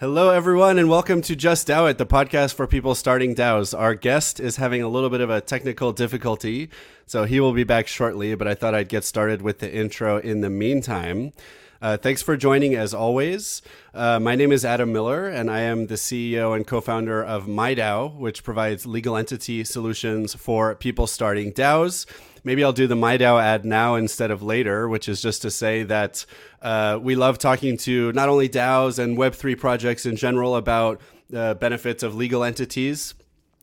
Hello, everyone, and welcome to Just DAO It, the podcast for people starting DAOs. Our guest is having a little bit of a technical difficulty, so he will be back shortly, but I thought I'd get started with the intro in the meantime. Uh, thanks for joining as always. Uh, my name is Adam Miller, and I am the CEO and co founder of MIDAO, which provides legal entity solutions for people starting DAOs maybe I'll do the MIDAO ad now instead of later, which is just to say that uh, we love talking to not only DAOs and Web3 projects in general about the benefits of legal entities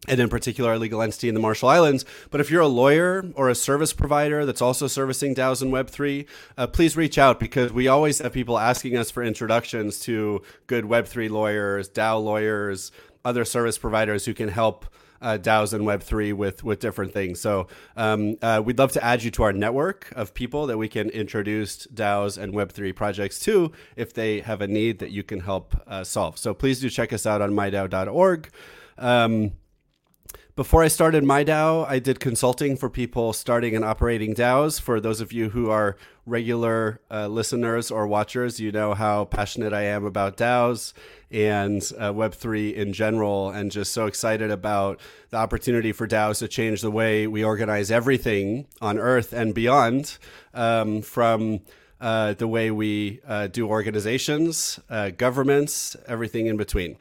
and in particular, a legal entity in the Marshall Islands. But if you're a lawyer or a service provider that's also servicing DAOs and Web3, uh, please reach out because we always have people asking us for introductions to good Web3 lawyers, DAO lawyers, other service providers who can help uh, DAOs and Web3 with with different things. So um, uh, we'd love to add you to our network of people that we can introduce DAOs and Web3 projects to if they have a need that you can help uh, solve. So please do check us out on midao.org. Um, before I started MIDAO, I did consulting for people starting and operating DAOs. For those of you who are regular uh, listeners or watchers, you know how passionate I am about DAOs and uh, Web3 in general, and just so excited about the opportunity for DAOs to change the way we organize everything on Earth and beyond um, from uh, the way we uh, do organizations, uh, governments, everything in between.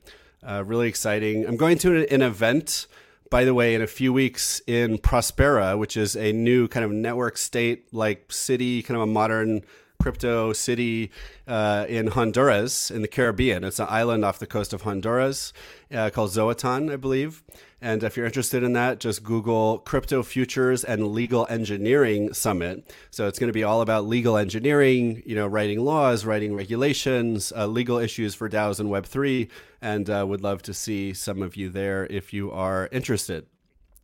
Uh, really exciting. I'm going to an, an event by the way, in a few weeks in Prospera, which is a new kind of network state like city, kind of a modern crypto city uh, in Honduras in the Caribbean. It's an island off the coast of Honduras uh, called Roatan, I believe. And if you're interested in that, just Google Crypto Futures and Legal Engineering Summit. So it's going to be all about legal engineering, you know, writing laws, writing regulations, uh, legal issues for DAOs and Web3. And uh, would love to see some of you there if you are interested.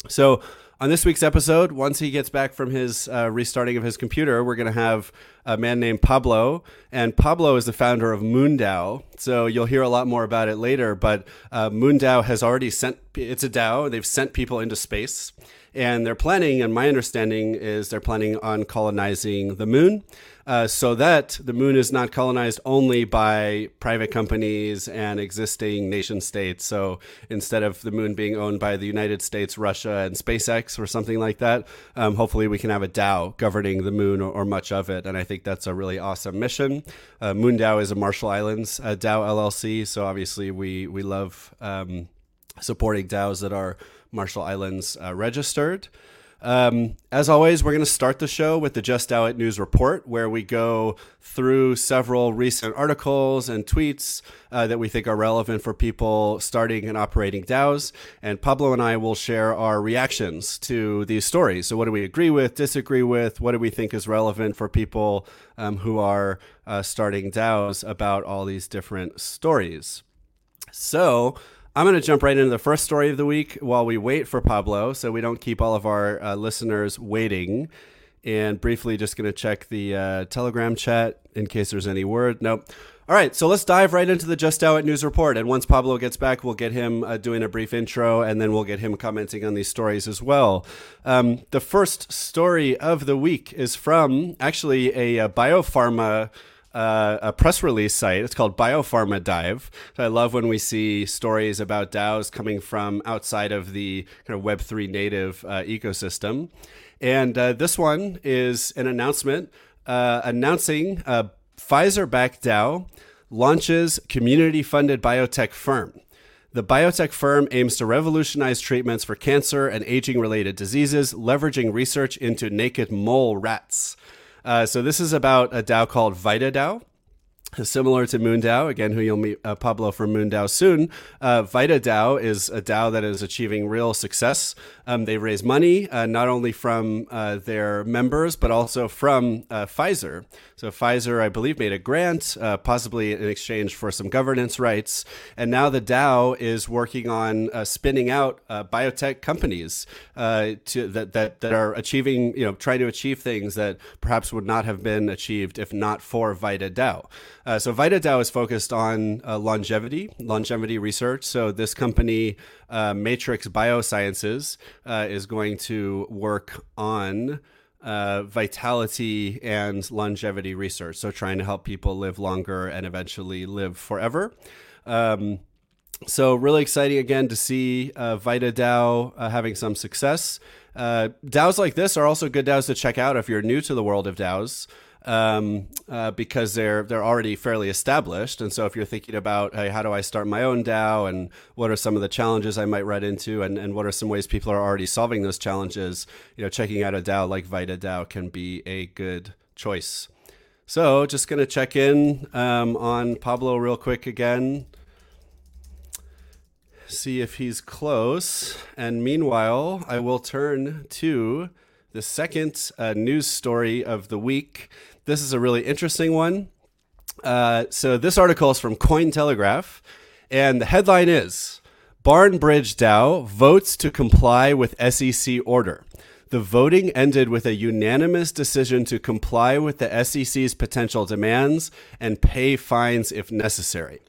So, on this week's episode, once he gets back from his uh, restarting of his computer, we're going to have a man named Pablo. And Pablo is the founder of Moondao. So you'll hear a lot more about it later. But uh, Moondao has already sent, it's a DAO, they've sent people into space. And they're planning, and my understanding is they're planning on colonizing the moon uh, so that the moon is not colonized only by private companies and existing nation states. So instead of the moon being owned by the United States, Russia, and SpaceX or something like that, um, hopefully we can have a DAO governing the moon or, or, much of it. And I think that's a really awesome mission. Uh, MoonDAO is a Marshall Islands uh, DAO LLC. So obviously we, we love um, supporting DAOs that are Marshall Islands uh, registered. Um, as always, we're going to start the show with the Just It News Report, where we go through several recent articles and tweets uh, that we think are relevant for people starting and operating DAOs. And Pablo and I will share our reactions to these stories. So, what do we agree with, disagree with? What do we think is relevant for people um, who are uh, starting DAOs about all these different stories? So, I'm going to jump right into the first story of the week while we wait for Pablo so we don't keep all of our uh, listeners waiting. And briefly, just going to check the uh, Telegram chat in case there's any word. Nope. All right, so let's dive right into the Just It News Report. And once Pablo gets back, we'll get him uh, doing a brief intro and then we'll get him commenting on these stories as well. Um, the first story of the week is from actually a, a biopharma uh, a press release site. It's called Biopharma Dive. So I love when we see stories about DAOs coming from outside of the kind of Web3 native uh, ecosystem. And uh, this one is an announcement uh, announcing a Pfizer backed DAO launches community funded biotech firm. The biotech firm aims to revolutionize treatments for cancer and aging related diseases, leveraging research into naked mole rats. Uh, so this is about a DAO called Vita DAO. similar to MoonDAO, again, who you'll meet uh, Pablo from MoonDAO soon. Uh, VitaDAO is a DAO that is achieving real success. Um, they raise money uh, not only from uh, their members, but also from uh, Pfizer. So Pfizer, I believe, made a grant, uh, possibly in exchange for some governance rights. And now the DAO is working on spinning out biotech companies to, that, that, that are achieving, you know, trying to achieve things that perhaps would not have been achieved if not for VitaDAO. Uh, so VitaDAO is focused on uh, longevity, longevity research. So this company, uh, Matrix Biosciences, uh, is going to work on uh, vitality and longevity research. So, trying to help people live longer and eventually live forever. Um, so, really exciting again to see uh, Vita DAO uh, having some success. Uh, DAOs like this are also good DAOs to check out if you're new to the world of DAOs um, uh, because they're they're already fairly established. And so if you're thinking about hey, how do I start my own DAO and what are some of the challenges I might run into and, and what are some ways people are already solving those challenges, you know, checking out a DAO like Vita DAO can be a good choice. So just going to check in um, on Pablo real quick again. See if he's close. And meanwhile, I will turn to the second uh, news story of the week. This is a really interesting one. Uh, so this article is from Cointelegraph, and the headline is Barnbridge DAO votes to comply with SEC order. The voting ended with a unanimous decision to comply with the SEC's potential demands and pay fines if necessary.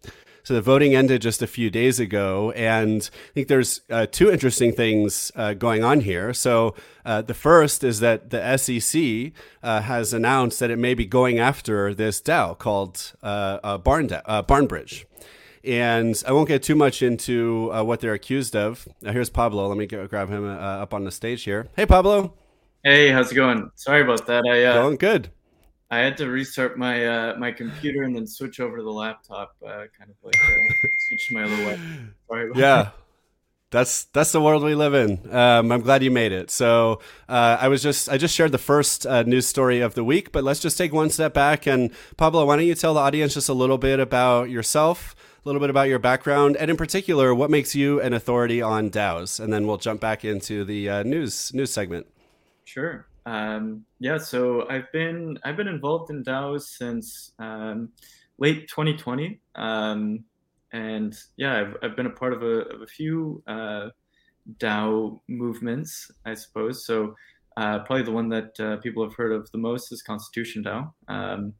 So the voting ended just a few days ago, and I think there's uh, two interesting things uh, going on here. So uh, the first is that the SEC uh, has announced that it may be going after this DAO called uh, Barn uh, Barnbridge. And I won't get too much into what they're accused of. Now, here's Pablo. Let me go grab him up on the stage here. Hey, Pablo. Hey, how's it going? Sorry about that. I going good. I had to restart my uh, my computer and then switch over to the laptop, uh, kind of like uh, switch my other way. Sorry yeah. That. That's that's the world we live in. Um, I'm glad you made it. So uh, I was just I just shared the first uh, news story of the week, but let's just take one step back and Pablo, why don't you tell the audience just a little bit about yourself, a little bit about your background, and in particular, what makes you an authority on DAOs, and then we'll jump back into the uh, news news segment. Sure. Um, yeah, so I've been I've been involved in DAOs since um, late 2020, um, and yeah, I've, I've been a part of a, of a few uh, DAO movements, I suppose. So uh, probably the one that uh, people have heard of the most is Constitution DAO, um,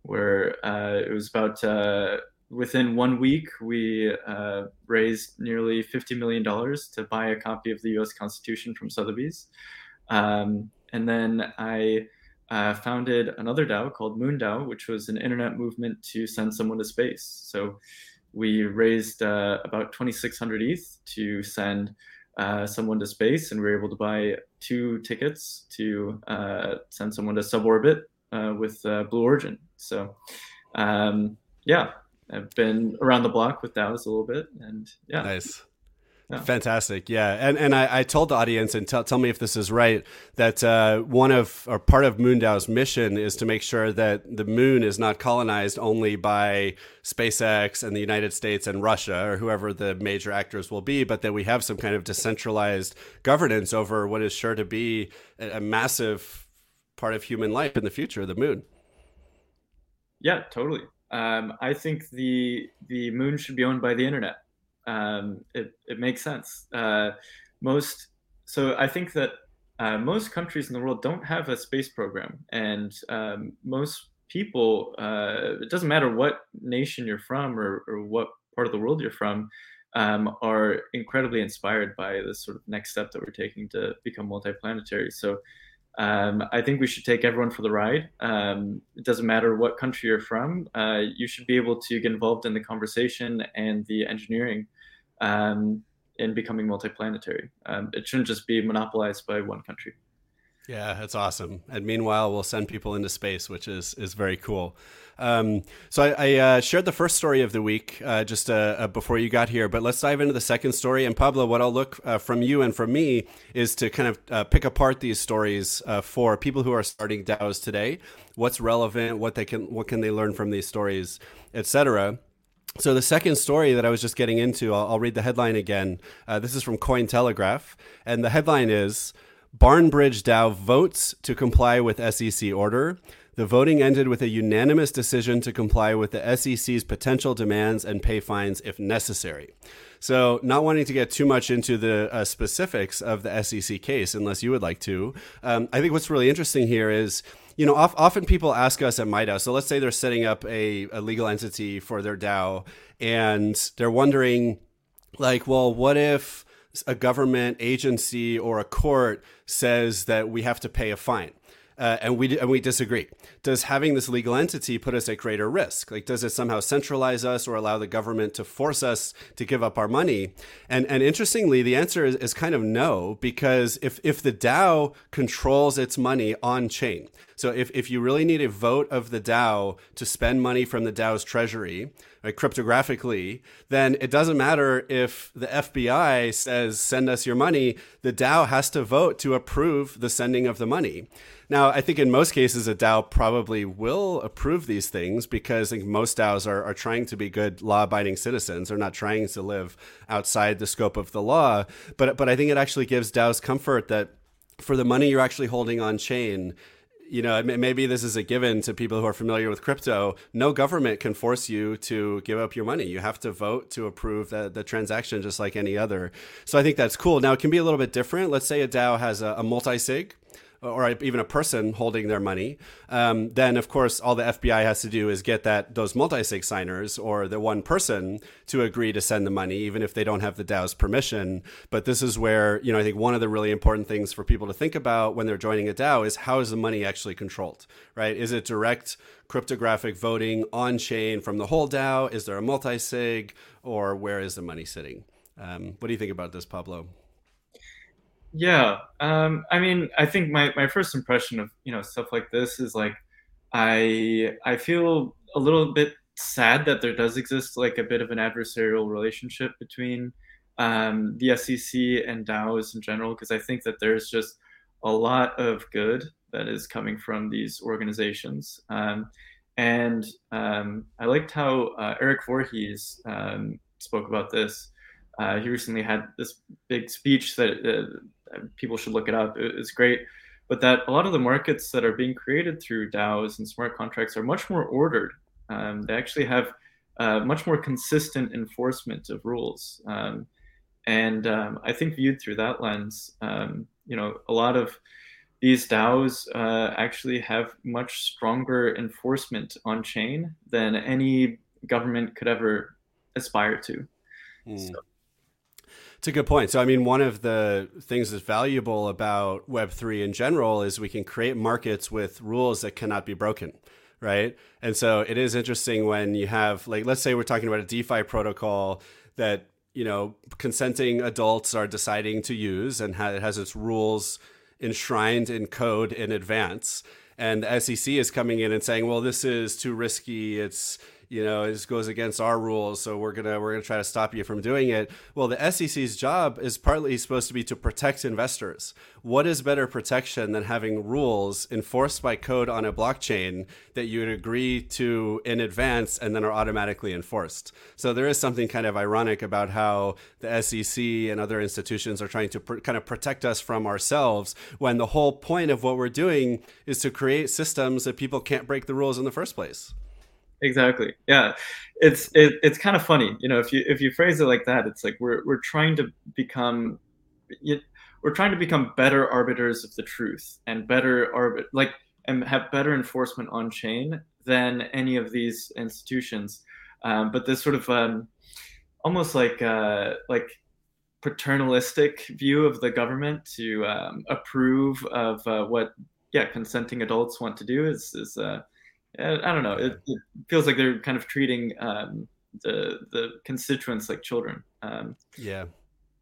where uh, it was about uh, within one week we uh, raised nearly 50 million dollars to buy a copy of the U.S. Constitution from Sotheby's. Um, and then I uh, founded another DAO called Moon DAO, which was an internet movement to send someone to space. So we raised uh, about 2,600 ETH to send uh, someone to space, and we were able to buy two tickets to uh, send someone to suborbit uh, with uh, Blue Origin. So, um, yeah, I've been around the block with DAOs a little bit, and yeah, nice. Fantastic, yeah, and and I, I told the audience and tell tell me if this is right that uh, one of or part of Moondao's mission is to make sure that the moon is not colonized only by SpaceX and the United States and Russia or whoever the major actors will be, but that we have some kind of decentralized governance over what is sure to be a, a massive part of human life in the future, the moon. Yeah, totally. Um, I think the the moon should be owned by the internet um, it, it makes sense. Uh, most so I think that uh, most countries in the world don't have a space program, and um, most people, uh, it doesn't matter what nation you're from or, or what part of the world you're from, um, are incredibly inspired by this sort of next step that we're taking to become multiplanetary. So. Um, I think we should take everyone for the ride. Um, it doesn't matter what country you're from. Uh, you should be able to get involved in the conversation and the engineering um, in becoming multiplanetary. Um, it shouldn't just be monopolized by one country. Yeah, that's awesome. And meanwhile, we'll send people into space, which is is very cool. Um, so I, I uh, shared the first story of the week uh, just uh, uh before you got here, but let's dive into the second story. And Pablo, what I'll look uh, from you and from me is to kind of uh, pick apart these stories for people who are starting DAOs today. What's relevant? What they can what can they learn from these stories, etc. So the second story that I was just getting into, I'll, I'll read the headline again. Uh, this is from Cointelegraph, and the headline is Barnbridge DAO votes to comply with SEC order. The voting ended with a unanimous decision to comply with the SEC's potential demands and pay fines if necessary. So, not wanting to get too much into the uh, specifics of the SEC case, unless you would like to, um, I think what's really interesting here is you know, often people ask us at MIDAO. So let's say they're setting up a, a legal entity for their DAO, and they're wondering, like, well, what if a government agency or a court says that we have to pay a fine? Uh, and we and we disagree. Does having this legal entity put us at greater risk? Like, does it somehow centralize us or allow the government to force us to give up our money? And and interestingly, the answer is, is kind of no, because if if the DAO controls its money on chain, so if, if you really need a vote of the DAO to spend money from the DAO's treasury, right, cryptographically, then it doesn't matter if the FBI says send us your money. The DAO has to vote to approve the sending of the money. Now, I think in most cases, a DAO probably will approve these things because I think most DAOs are, are trying to be good law abiding citizens. They're not trying to live outside the scope of the law. But, but I think it actually gives DAOs comfort that for the money you're actually holding on chain, you know, maybe this is a given to people who are familiar with crypto. No government can force you to give up your money. You have to vote to approve the, the transaction just like any other. So I think that's cool. Now, it can be a little bit different. Let's say a DAO has a, a multi sig or even a person holding their money, um, then of course all the FBI has to do is get that those multi-sig signers or the one person to agree to send the money, even if they don't have the DAO's permission. But this is where you know I think one of the really important things for people to think about when they're joining a DAO is how is the money actually controlled, right? Is it direct cryptographic voting on chain from the whole DAO? Is there a multi-sig, or where is the money sitting? Um, what do you think about this, Pablo? Yeah, um, I mean, I think my, my first impression of you know stuff like this is like, I I feel a little bit sad that there does exist like a bit of an adversarial relationship between um, the SEC and DAOs in general because I think that there's just a lot of good that is coming from these organizations. Um, and um, I liked how uh, Erik Voorhees um, spoke about this. Uh, he recently had this big speech that uh, people should look it up. It's great. But that a lot of the markets that are being created through DAOs and smart contracts are much more ordered. Um, they actually have uh, much more consistent enforcement of rules. Um, and um, I think viewed through that lens, um, you know, a lot of these DAOs uh, actually have much stronger enforcement on chain than any government could ever aspire to. Mm. So, it's a good point. So, I mean, one of the things that's valuable about Web3 in general is we can create markets with rules that cannot be broken, right? And so it is interesting when you have, like, let's say we're talking about a DeFi protocol that, you know, consenting adults are deciding to use and it has its rules enshrined in code in advance. And the SEC is coming in and saying, well, this is too risky. It's, you know, this goes against our rules, so we're gonna we're gonna try to stop you from doing it. Well, the SEC's job is partly supposed to be to protect investors. What is better protection than having rules enforced by code on a blockchain that you would agree to in advance and then are automatically enforced? So there is something kind of ironic about how the SEC and other institutions are trying to pr- kind of protect us from ourselves when the whole point of what we're doing is to create systems that people can't break the rules in the first place exactly. Yeah. It's it, it's kind of funny you know if you if you phrase it like that it's like we're we're trying to become we're trying to become better arbiters of the truth and better arbit like and have better enforcement on chain than any of these institutions. Um, but this sort of um, almost like uh, like paternalistic view of the government to um, approve of uh, what yeah consenting adults want to do is is uh, I don't know. It, it, feels like they're kind of treating um, the the constituents like children. Um, yeah.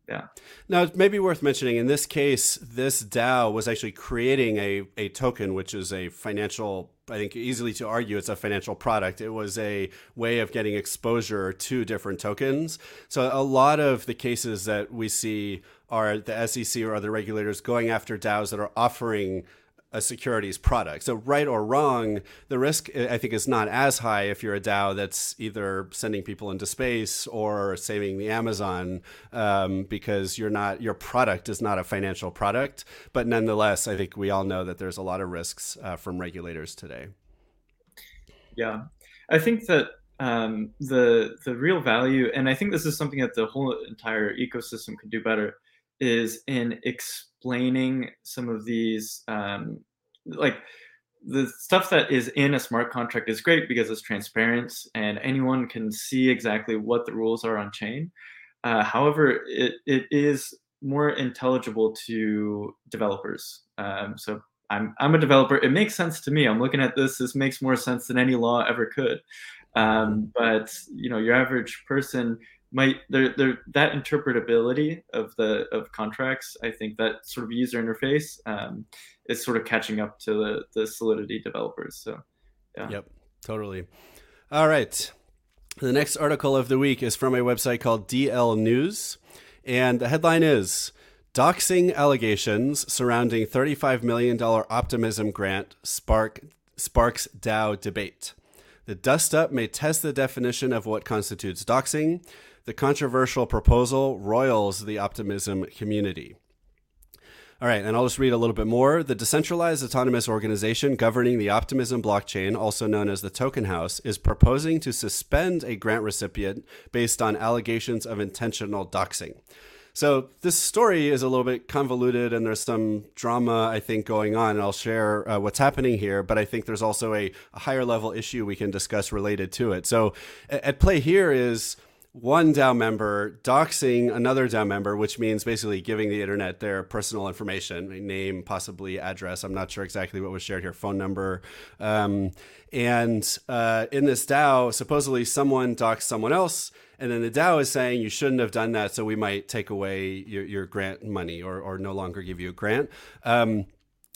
Yeah. Now, it may be worth mentioning in this case, this DAO was actually creating a, a token, which is a financial, I think, easily to argue it's a financial product. It was a way of getting exposure to different tokens. So, a lot of the cases that we see are the SEC or other regulators going after DAOs that are offering a securities product. So, right or wrong, the risk I think is not as high if you're a DAO that's either sending people into space or saving the Amazon, um, because you're not your product is not a financial product. But nonetheless, I think we all know that there's a lot of risks uh, from regulators today. Yeah, I think that um, the the real value, and I think this is something that the whole entire ecosystem could do better, is in explaining some of these um, like the stuff that is in a smart contract is great because it's transparent and anyone can see exactly what the rules are on chain. Uh, however, it, it is more intelligible to developers. Um, so I'm I'm a developer. It makes sense to me. I'm looking at this. This makes more sense than any law ever could. Um, but you know, your average person might there there that interpretability of the of contracts. I think that sort of user interface um, is sort of catching up to the the Solidity developers. So, yeah. Yep, totally. All right. The next article of the week is from a website called DL News, and the headline is Doxing allegations surrounding $35 million optimism grant spark, sparks DAO debate. The dust up may test the definition of what constitutes doxing. The controversial proposal roils the optimism community. All right, and I'll just read a little bit more. The decentralized autonomous organization governing the Optimism blockchain, also known as the Token House, is proposing to suspend a grant recipient based on allegations of intentional doxing. So this story is a little bit convoluted, and there's some drama I think going on. And I'll share uh, what's happening here, but I think there's also a, a, higher level issue we can discuss related to it. So at, at play here is one DAO member doxing another DAO member, which means basically giving the internet their personal information, name, possibly address. I'm not sure exactly what was shared here, phone number. Um, and uh, in this DAO, supposedly someone doxed someone else and then the DAO is saying you shouldn't have done that, so we might take away your, your grant money or, or no longer give you a grant. Um,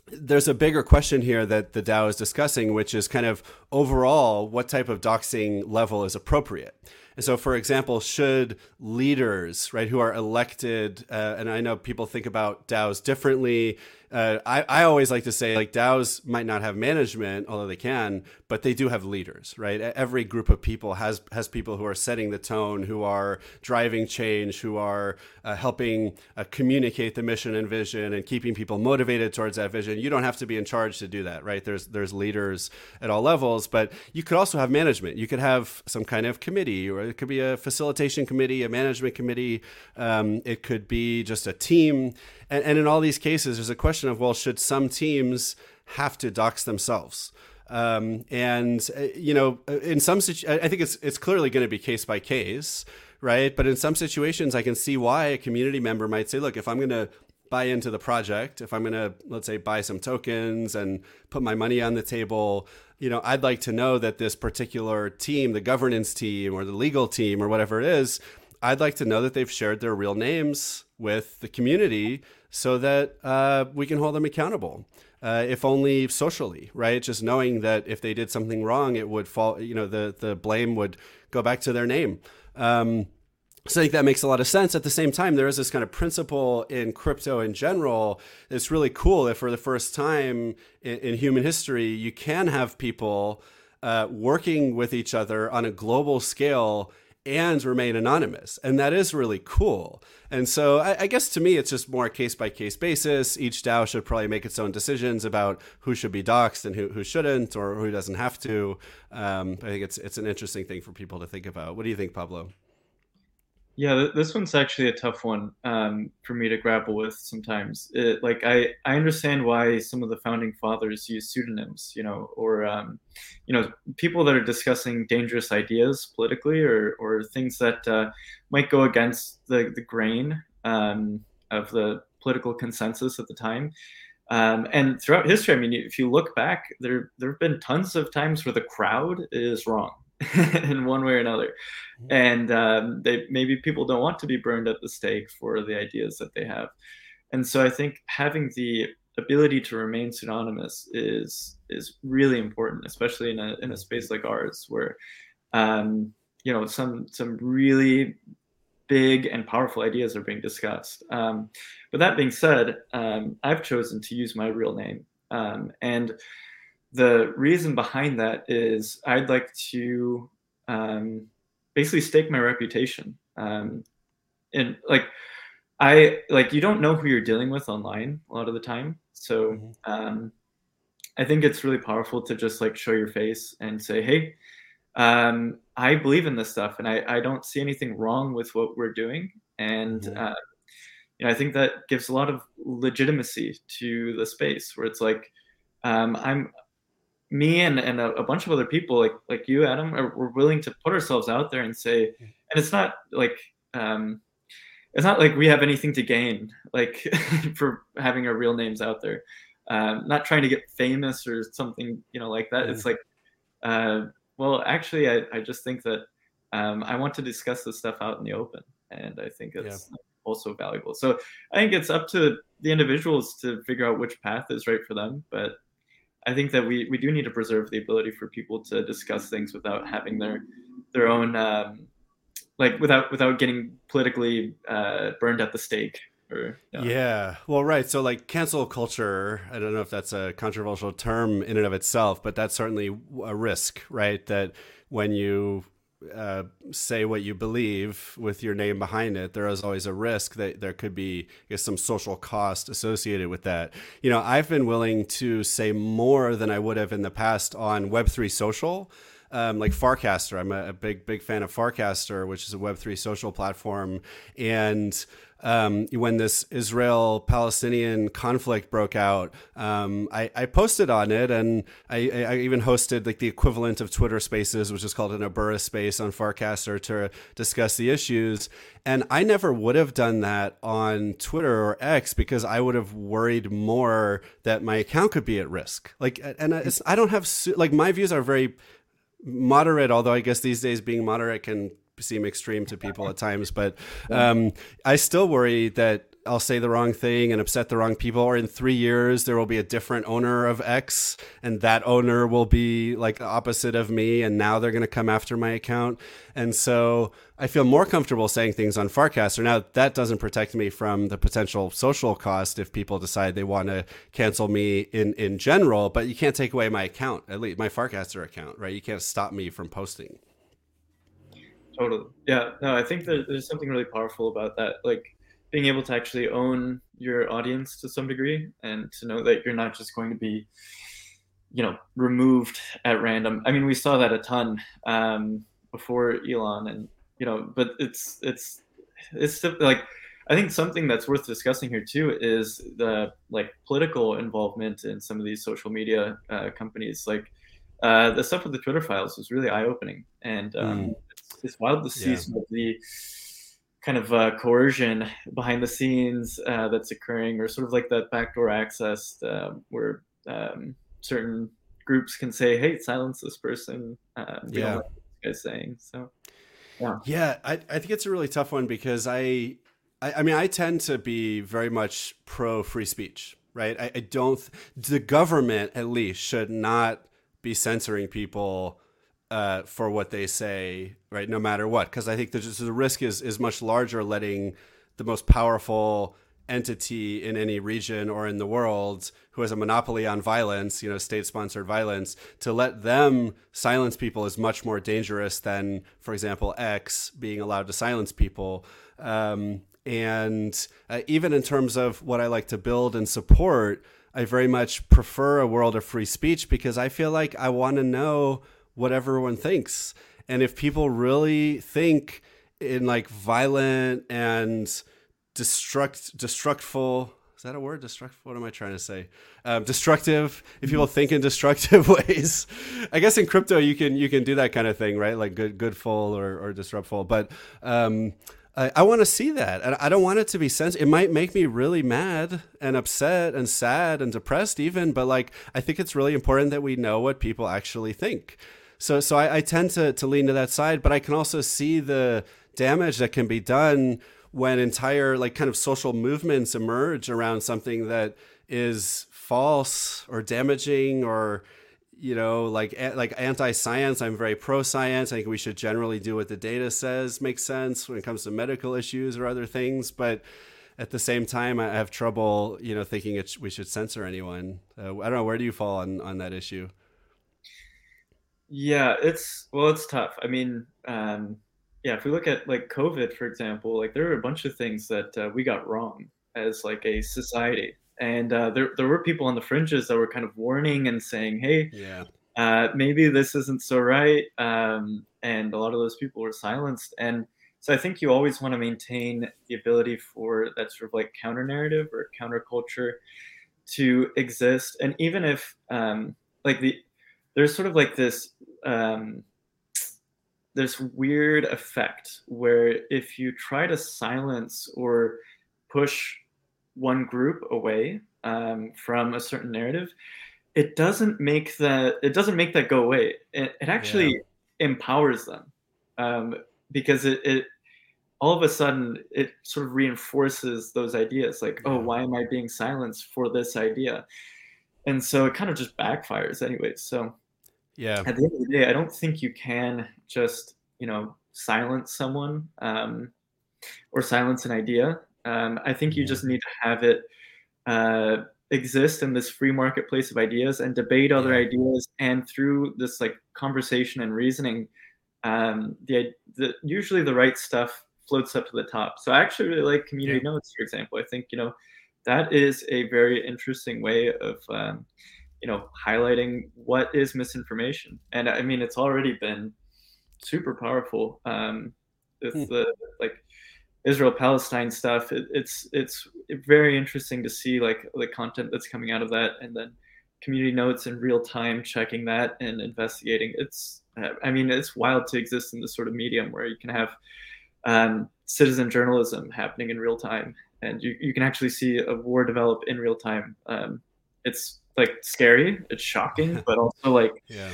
there's a bigger question here that the DAO is discussing, which is kind of overall what type of doxing level is appropriate. And so, for example, should leaders, right, who are elected, uh, and I know people think about DAOs differently, uh, I, I always like to say like DAOs might not have management, although they can, but they do have leaders, right? Every group of people has has people who are setting the tone, who are driving change, who are uh, helping uh, communicate the mission and vision, and keeping people motivated towards that vision. You don't have to be in charge to do that, right? There's there's leaders at all levels, but you could also have management. You could have some kind of committee, or it could be a facilitation committee, a management committee. Um, it could be just a team and, and in all these cases, there's a question of well, should some teams have to dox themselves? Um, and uh, you know, uh, in some situ- I think it's it's clearly going to be case by case, right? But in some situations, I can see why a community member might say, "Look, if I'm going to buy into the project, if I'm going to let's say buy some tokens and put my money on the table, you know, I'd like to know that this particular team, the governance team or the legal team or whatever it is, I'd like to know that they've shared their real names with the community so that uh, we can hold them accountable. Uh, if only socially, right? Just knowing that if they did something wrong, it would fall, you know, the, the blame would go back to their name. Um, so I think that makes a lot of sense. At the same time, there is this kind of principle in crypto in general. It's really cool that for the first time in, in human history, you can have people uh, working with each other on a global scale and remain anonymous. And that is really cool. And so I, I guess to me, it's just more case by case basis. Each DAO should probably make its own decisions about who should be doxxed and who, who shouldn't or who doesn't have to. Um, I think it's, it's an interesting thing for people to think about. What do you think, Pablo? Yeah, this one's actually a tough one um, for me to grapple with sometimes. It, like I, I understand why some of the founding fathers use pseudonyms, you know, or um, you know, people that are discussing dangerous ideas politically, or or things that uh, might go against the the grain um, of the political consensus at the time. Um, and throughout history, I mean, if you look back, there there have been tons of times where the crowd is wrong in one way or another. Mm-hmm. And um, they maybe people don't want to be burned at the stake for the ideas that they have. And so I think having the ability to remain pseudonymous is is really important, especially in a in a space like ours where um, you know some some really big and powerful ideas are being discussed. Um, but that being said, um, I've chosen to use my real name. Um, and the reason behind that is I'd like to um, basically stake my reputation. Um, and like, I like you don't know who you're dealing with online a lot of the time. So mm-hmm. um, I think it's really powerful to just like show your face and say, hey, um, I believe in this stuff and I, I don't see anything wrong with what we're doing. And mm-hmm. uh, you know, I think that gives a lot of legitimacy to the space where it's like, um, I'm me and, and a, a, bunch of other people like like you adam are, we're willing to put ourselves out there and say and it's not like um it's not like we have anything to gain like for having our real names out there um, not trying to get famous or something, you know, like that. Mm-hmm. It's like, uh, well, actually, I, I just think that um, I want to discuss this stuff out in the open, and I think it's yeah. also valuable. So I think it's up to the individuals to figure out which path is right for them, but I think that we, we do need to preserve the ability for people to discuss things without having their their own um, like without without getting politically uh, burned at the stake. Or, Yeah. Well, right. So, like cancel culture, I don't know if that's a controversial term in and of itself, but that's certainly a risk, right? That when you uh, say what you believe with your name behind it, there is always a risk that there could be guess, some social cost associated with that. You know, I've been willing to say more than I would have in the past on Web3 social. Um, like Farcaster, I'm a, a, big, big fan of Farcaster, which is a Web3 social platform. And um, when this Israel Palestinian conflict broke out, um, I, I, posted on it and I, I, even hosted like the equivalent of Twitter Spaces, which is called an Abura space on Farcaster to discuss the issues. And I never would have done that on Twitter or X because I would have worried more that my account could be at risk. Like, and I don't have like my views are very moderate, although I guess these days being moderate can seem extreme to people at times, but um, I still worry that I'll say the wrong thing and upset the wrong people, or in three years there will be a different owner of X, and that owner will be like the opposite of me, and now they're going to come after my account. And so I feel more comfortable saying things on Farcaster. Now that doesn't protect me from the potential social cost if people decide they want to cancel me in in general, but you can't take away my account, at least my Farcaster account, right? You can't stop me from posting. Totally. Yeah. No, I think that there's something really powerful about that. Like being able to actually own your audience to some degree and to know that you're not just going to be, you know, removed at random. I mean, we saw that a ton um, before Elon and, you know, but it's, it's, it's like, I think something that's worth discussing here too is the like political involvement in some of these social media uh, companies. Like uh, the stuff with the Twitter files was really eye opening, and um, mm it's wild to see yeah. some of the kind of uh, coercion behind the scenes uh, that's occurring, or sort of like that backdoor access uh, where um, certain groups can say, "Hey, silence this person." Um, yeah, like guy's saying so. Yeah, yeah, I, I think it's a really tough one because I, I, I mean, I tend to be very much pro free speech, right? I, I don't. The government, at least, should not be censoring people uh, for what they say, right? No matter what, because I think the, the risk is is much larger letting the most powerful entity in any region or in the world who has a monopoly on violence, you know, state-sponsored violence, to let them silence people is much more dangerous than, for example, X being allowed to silence people. Um, and uh, even in terms of what I like to build and support, I very much prefer a world of free speech because I feel like I want to know what everyone thinks. And if people really think in like violent and destruct destructful is that a word destructive what am i trying to say um, destructive if people think in destructive ways i guess in crypto you can you can do that kind of thing right like good goodful or, or disruptful but um, I, I want to see that. And I don't want it to be sensitive. It might make me really mad and upset and sad and depressed, even. But like, I think it's really important that we know what people actually think. So so I, I tend to to lean to that side, but I can also see the damage that can be done when entire like kind of social movements emerge around something that is false or damaging or you know like like anti-science. I'm very pro-science. I think we should generally do what the data says makes sense when it comes to medical issues or other things. But at the same time i have trouble you know thinking we should censor anyone. Uh, i don't know where do you fall on on that issue yeah, it's well, it's tough. I mean, um, yeah, if we look at like COVID, for example, like there were a bunch of things that uh, we got wrong as like a society, and uh, there there were people on the fringes that were kind of warning and saying, "Hey, yeah, uh, maybe this isn't so right," um, and a lot of those people were silenced. And so I think you always want to maintain the ability for that sort of like counter narrative or counterculture to exist, and even if um, like the there's sort of like this um, this weird effect where if you try to silence or push one group away, um, from a certain narrative, it doesn't make that it doesn't make that go away. It, it actually yeah. empowers them um, because it, it all of a sudden it sort of reinforces those ideas like oh why am i being silenced for this idea and so it kind of just backfires anyways so yeah at the end of the day i don't think you can just you know silence someone um, or silence an idea um, i think you just need to have it uh, exist in this free marketplace of ideas and debate other ideas and through this like conversation and reasoning um, the, the usually the right stuff floats up to the top. So I actually really like community yeah. notes, for example. I think you know that is a very interesting way of um, you know highlighting what is misinformation, and I mean it's already been super powerful. Um, with hmm. the like Israel Palestine stuff, it, it's it's very interesting to see like the content that's coming out of that, and then community notes in real time, checking that and investigating. It's I mean it's wild to exist in this sort of medium where you can have um, citizen journalism happening in real time, and you, you can actually see a war develop in real time. Um, it's like scary, it's shocking, but also like yeah.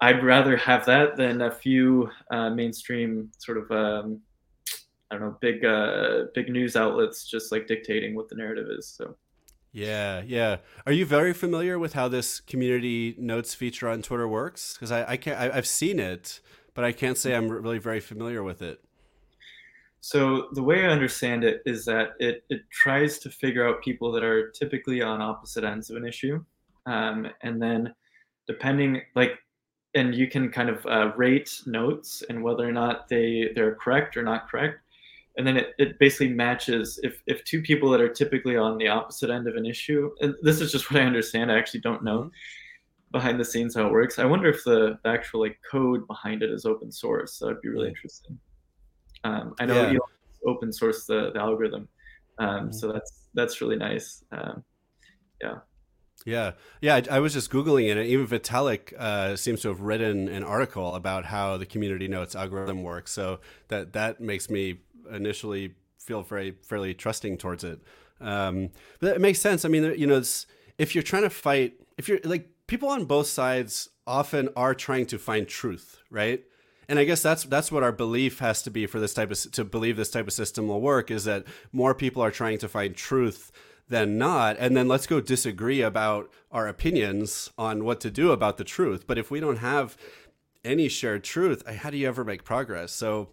I'd rather have that than a few uh, mainstream sort of um, I don't know big uh, big news outlets just like dictating what the narrative is. So. Yeah, yeah. Are you very familiar with how this community notes feature on Twitter works? Because I, I can't, I, have seen it, but I can't say I'm really very familiar with it. So the way I understand it is that it, it tries to figure out people that are typically on opposite ends of an issue. Um, and then depending like, and you can kind of uh, rate notes and whether or not they, they're correct or not correct. And then it, it basically matches if, if two people that are typically on the opposite end of an issue, and this is just what I understand. I actually don't know mm-hmm. behind the scenes how it works. I wonder if the, the actual like code behind it is open source. That would be really interesting. Um, I know yeah. you open source the, the algorithm, um, mm-hmm. so that's that's really nice. Um, yeah. Yeah, yeah. I, I, was just googling it, and even Vitalik uh, seems to have written an article about how the community notes algorithm works. So that that makes me initially feel very fairly trusting towards it. Um, but it makes sense. I mean, you know, if you're trying to fight, if you're like people on both sides often are trying to find truth, right? And I guess that's that's what our belief has to be for this type of to believe this type of system will work is that more people are trying to find truth than not. And then let's go disagree about our opinions on what to do about the truth. But if we don't have any shared truth how do you ever make progress? So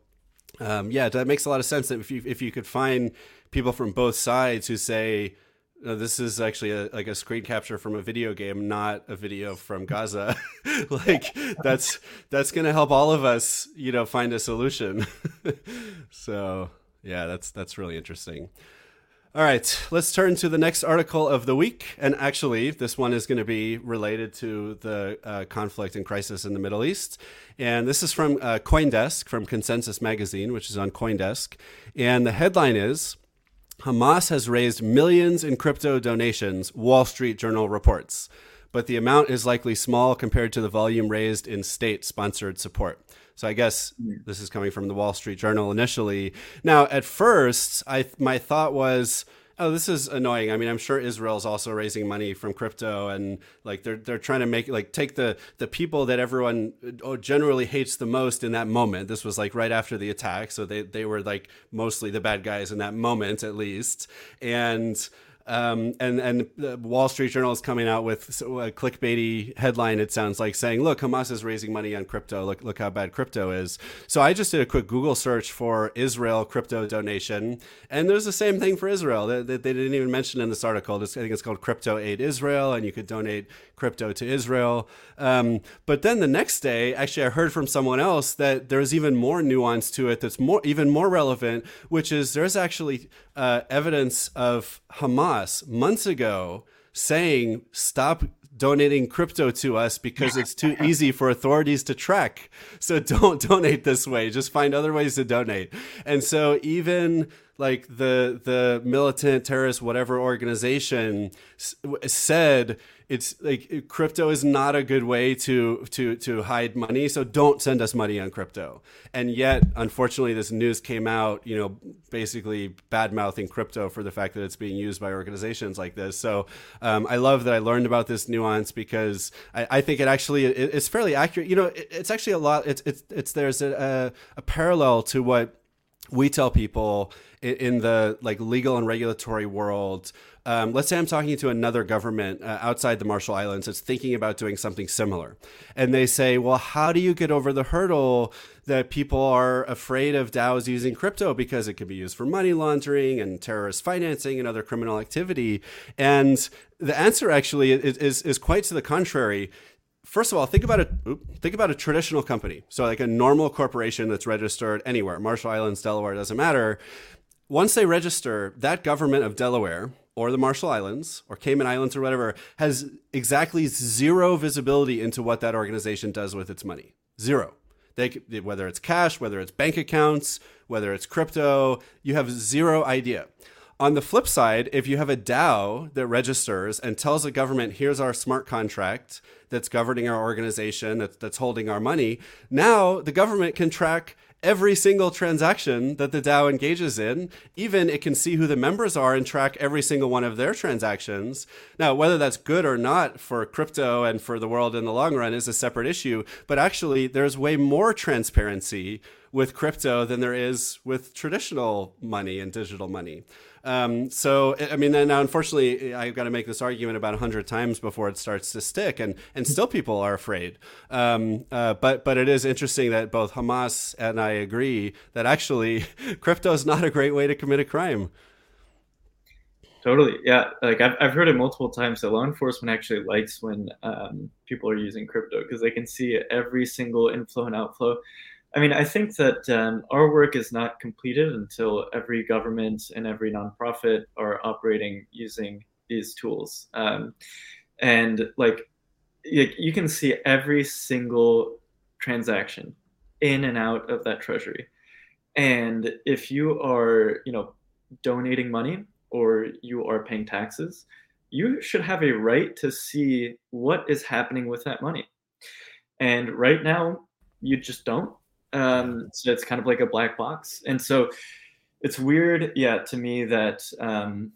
um, yeah that makes a lot of sense that if you if you could find people from both sides who say no, this is actually a, like a screen capture from a video game, not a video from Gaza. like that's that's gonna help all of us, you know, find a solution. so yeah, that's that's really interesting. All right, let's turn to the next article of the week. And actually, this one is going to be related to the uh, conflict and crisis in the Middle East. And this is from uh, Coindesk, from Consensus Magazine, which is on Coindesk. And the headline is Hamas has raised millions in crypto donations, Wall Street Journal reports, but the amount is likely small compared to the volume raised in state sponsored support. So I guess this is coming from the Wall Street Journal initially. Now, at first, I my thought was oh, this is annoying. I mean, I'm sure Israel's also raising money from crypto, and like they're they're trying to make like take the the people that everyone oh, generally hates the most in that moment. This was like right after the attack, so they they were like mostly the bad guys in that moment at least, and um, and and the Wall Street Journal is coming out with a clickbaity headline. It sounds like saying, "Look, Hamas is raising money on crypto. Look, look how bad crypto is." So I just did a quick Google search for Israel crypto donation, and there's the same thing for Israel. They, they, they didn't even mention in this article. I think it's called Crypto Aid Israel, and you could donate crypto to Israel. Um, but then the next day, actually, I heard from someone else that there's even more nuance to it. That's more even more relevant, which is there's actually uh, evidence of Hamas months ago saying stop donating crypto to us because it's too easy for authorities to track. So don't donate this way. Just find other ways to donate. And so even like the the militant terrorist whatever organization said it's like crypto is not a good way to to to hide money so don't send us money on crypto. And yet unfortunately this news came out you know basically bad mouthing crypto for the fact that it's being used by organizations like this. So um, i love that i learned about this nuance because i, I think it actually it, it's fairly accurate. You know it, it's actually a lot it's it's, it's there's a, a, a parallel to what we tell people in the like legal and regulatory world um, let's say i'm talking to another government uh, outside the marshall islands that's thinking about doing something similar and they say well how do you get over the hurdle that people are afraid of daos using crypto because it can be used for money laundering and terrorist financing and other criminal activity and the answer actually is, is, is quite to the contrary first of all, think about a think about a traditional company. So like a normal corporation that's registered anywhere, Marshall Islands, Delaware, doesn't matter. Once they register, that government of Delaware or the Marshall Islands or Cayman Islands or whatever has exactly zero visibility into what that organization does with its money. Zero. They, whether it's cash, whether it's bank accounts, whether it's crypto, you have zero idea. On the flip side, if you have a DAO that registers and tells the government, here's our smart contract that's governing our organization, that's, that's holding our money, now the government can track every single transaction that the DAO engages in. Even it can see who the members are and track every single one of their transactions. Now, whether that's good or not for crypto and for the world in the long run is a separate issue. But actually, there's way more transparency with crypto than there is with traditional money and digital money. Um, so, I mean, now unfortunately, I've got to make this argument about hundred times before it starts to stick, and and still people are afraid. Um, uh, but but it is interesting that both Hamas and I agree that actually crypto is not a great way to commit a crime. Totally, yeah. Like I've I've heard it multiple times that law enforcement actually likes when um, people are using crypto because they can see every single inflow and outflow I mean, I think that um, our work is not completed until every government and every nonprofit are operating using these tools. Um, and like, you, you can see every single transaction in and out of that treasury. And if you are, you know, donating money or you are paying taxes, you should have a right to see what is happening with that money. And right now, you just don't. Um, so it's kind of like a black box. And so it's weird, yeah, to me that um,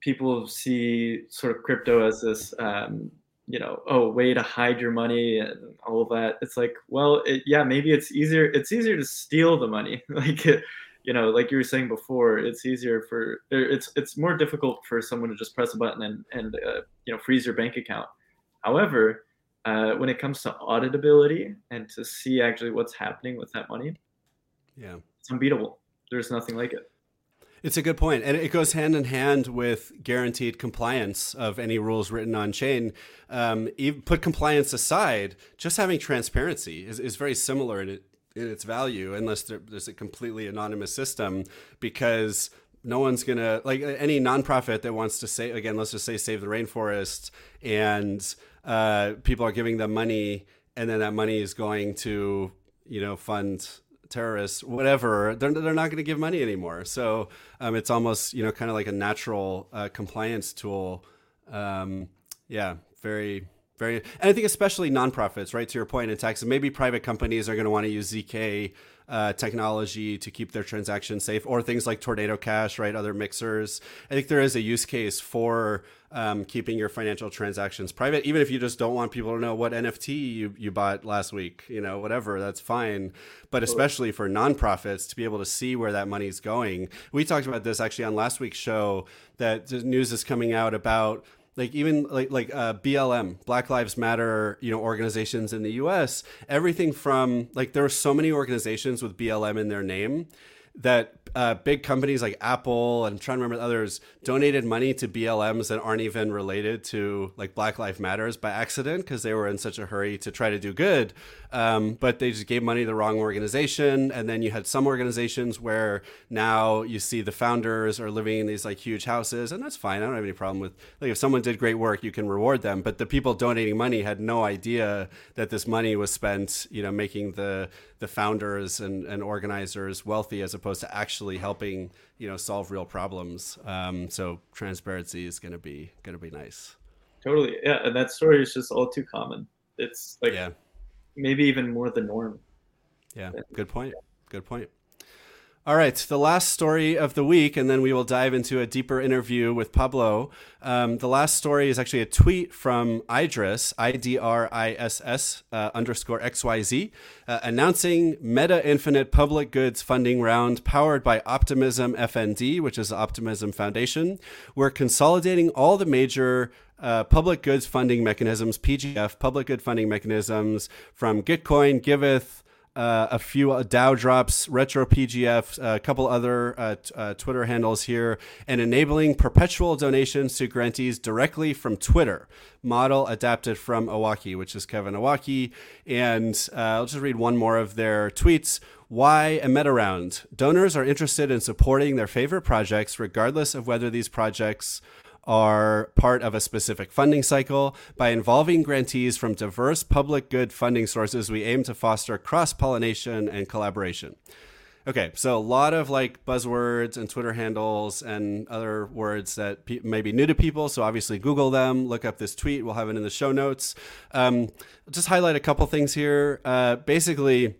people see sort of crypto as this, um, you know, oh, way to hide your money and all of that. It's like, well, it, yeah, maybe it's easier. It's easier to steal the money, like. you know, like you were saying before, it's easier for it's it's more difficult for someone to just press a button and and uh, you know freeze your bank account. However, uh, when it comes to auditability and to see actually what's happening with that money, yeah, it's unbeatable. There's nothing like it. It's a good point, and it goes hand in hand with guaranteed compliance of any rules written on chain. Um, put compliance aside, just having transparency is, is very similar in, it, in its value, unless there, there's a completely anonymous system, because no one's gonna like any nonprofit that wants to say again, let's just say save the rainforest and uh, people are giving them money, and then that money is going to you know fund terrorists, whatever. They're they're not going to give money anymore. So um, it's almost you know kind of like a natural uh, compliance tool. Um, yeah, very very. And I think especially nonprofits, right? To your point in Texas, maybe private companies are going to want to use zk uh, technology to keep their transactions safe, or things like Tornado Cash, right? Other mixers. I think there is a use case for um, keeping your financial transactions private, even if you just don't want people to know what NFT you, you bought last week, you know, whatever, that's fine. But especially for nonprofits to be able to see where that money's going. We talked about this actually on last week's show that the news is coming out about like even like like uh, BLM, Black Lives Matter, you know, organizations in the U.S. Everything from like there are so many organizations with BLM in their name that uh, big companies like Apple and I'm trying to remember others donated money to BLMs that aren't even related to like Black Lives Matters by accident because they were in such a hurry to try to do good. Um, but they just gave money to the wrong organization. And then you had some organizations where now you see the founders are living in these like huge houses, and that's fine. I don't have any problem with like if someone did great work, you can reward them. But the people donating money had no idea that this money was spent, you know, making the the founders and, and organizers wealthy as opposed to actually helping you know solve real problems. Um, so transparency is going to be going to be nice. Totally, yeah, and that story is just all too common. It's like yeah. maybe even more the norm. Yeah, good point. Good point. All right, the last story of the week, and then we will dive into a deeper interview with Pablo. Um, the last story is actually a tweet from IDriss, I D R I S S uh, underscore XYZ, uh, announcing Meta Infinite Public Goods funding round powered by Optimism FND, which is the Optimism Foundation. We're consolidating all the major uh, public goods funding mechanisms, PGF, public good funding mechanisms from Gitcoin, Giveth, uh, a few DAO drops, Retro PGF, a couple other uh, t- uh, Twitter handles here, and enabling perpetual donations to grantees directly from Twitter. Model adapted from Owocki, which is Kevin Owocki. And uh, I'll just read one more of their tweets. Why a meta round? Donors are interested in supporting their favorite projects, regardless of whether these projects are part of a specific funding cycle. By involving grantees from diverse public good funding sources, we aim to foster cross pollination and collaboration. Okay, so a lot of like buzzwords and Twitter handles and other words that pe- may be new to people. So obviously, Google them, look up this tweet. We'll have it in the show notes. Um, just highlight a couple things here. Uh, basically,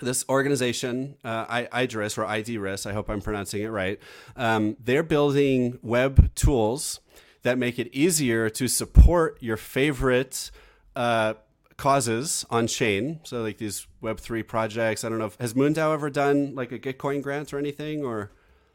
this organization, uh, IDriss or IDriss, I hope I'm pronouncing it right, um, they're building web tools that make it easier to support your favorite uh, causes on chain. So like these Web3 projects. I don't know if has MoonDAO ever done like a Gitcoin grant or anything or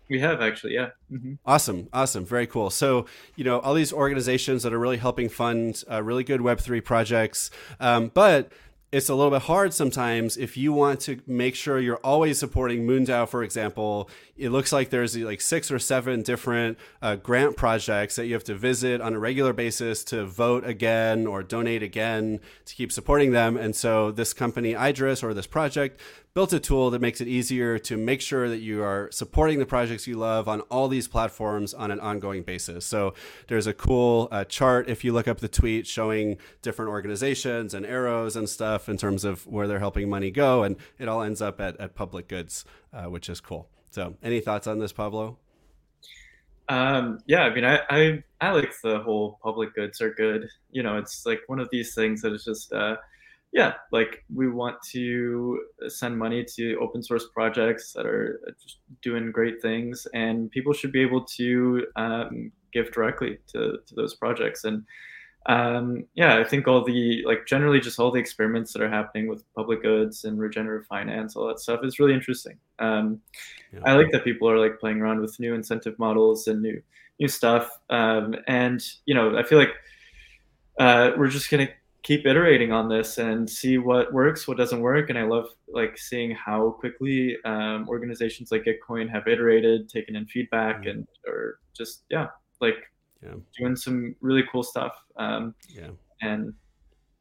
we have actually, yeah. Mm-hmm. Awesome, awesome, very cool. So, you know, all these organizations that are really helping fund uh, really good Web three projects, um, but it's a little bit hard sometimes if you want to make sure you're always supporting MoonDAO, for example. It looks like there's like six or seven different uh, grant projects that you have to visit on a regular basis to vote again or donate again to keep supporting them. And so this company, IDriss, or this project, built a tool that makes it easier to make sure that you are supporting the projects you love on all these platforms on an ongoing basis. So there's a cool uh, chart if you look up the tweet showing different organizations and arrows and stuff in terms of where they're helping money go. And it all ends up at, at public goods, uh, which is cool. So any thoughts on this, Pablo? Um, yeah, I mean, I, I, I like the whole public goods are good. You know, it's like one of these things that is just, uh, yeah, like we want to send money to open source projects that are just doing great things, and people should be able to um, give directly to, to those projects. And um, yeah, I think all the like generally just all the experiments that are happening with public goods and regenerative finance, all that stuff is really interesting. Um, yeah. I like that people are like playing around with new incentive models and new new stuff. Um, and you know, I feel like uh, we're just gonna keep iterating on this and see what works, what doesn't work. And I love like seeing how quickly um, organizations like Gitcoin have iterated, taken in feedback, mm-hmm. and or just yeah, like yeah. doing some really cool stuff. Um, yeah, and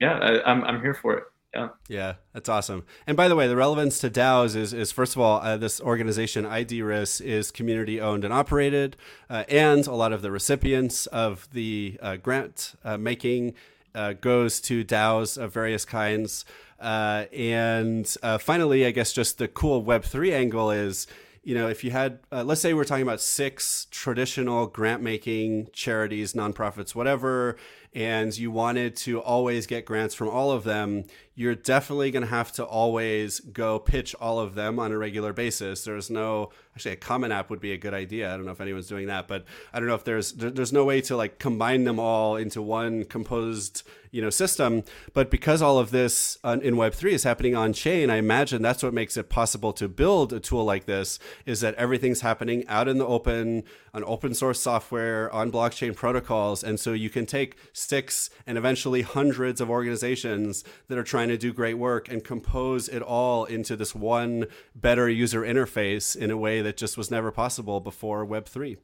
yeah, I, I'm I'm here for it. Yeah. Yeah, that's awesome. And by the way, the relevance to DAOs is, is first of all, uh, this organization, IDriss, is community owned and operated, uh, and a lot of the recipients of the uh, grant uh, making uh, goes to DAOs of various kinds. Uh, and uh, finally, I guess just the cool Web3 angle is, you know, if you had, uh, let's say we're talking about six traditional grant making charities, nonprofits, whatever, and you wanted to always get grants from all of them, you're definitely going to have to always go pitch all of them on a regular basis. There's no actually a common app would be a good idea. I don't know if anyone's doing that, but I don't know if there's there, there's no way to like combine them all into one composed you know system. But because all of this in Web three is happening on chain, I imagine that's what makes it possible to build a tool like this. Is that everything's happening out in the open on open source software on blockchain protocols, and so you can take six and eventually hundreds of organizations that are trying to do great work and compose it all into this one better user interface in a way that just was never possible before Web3.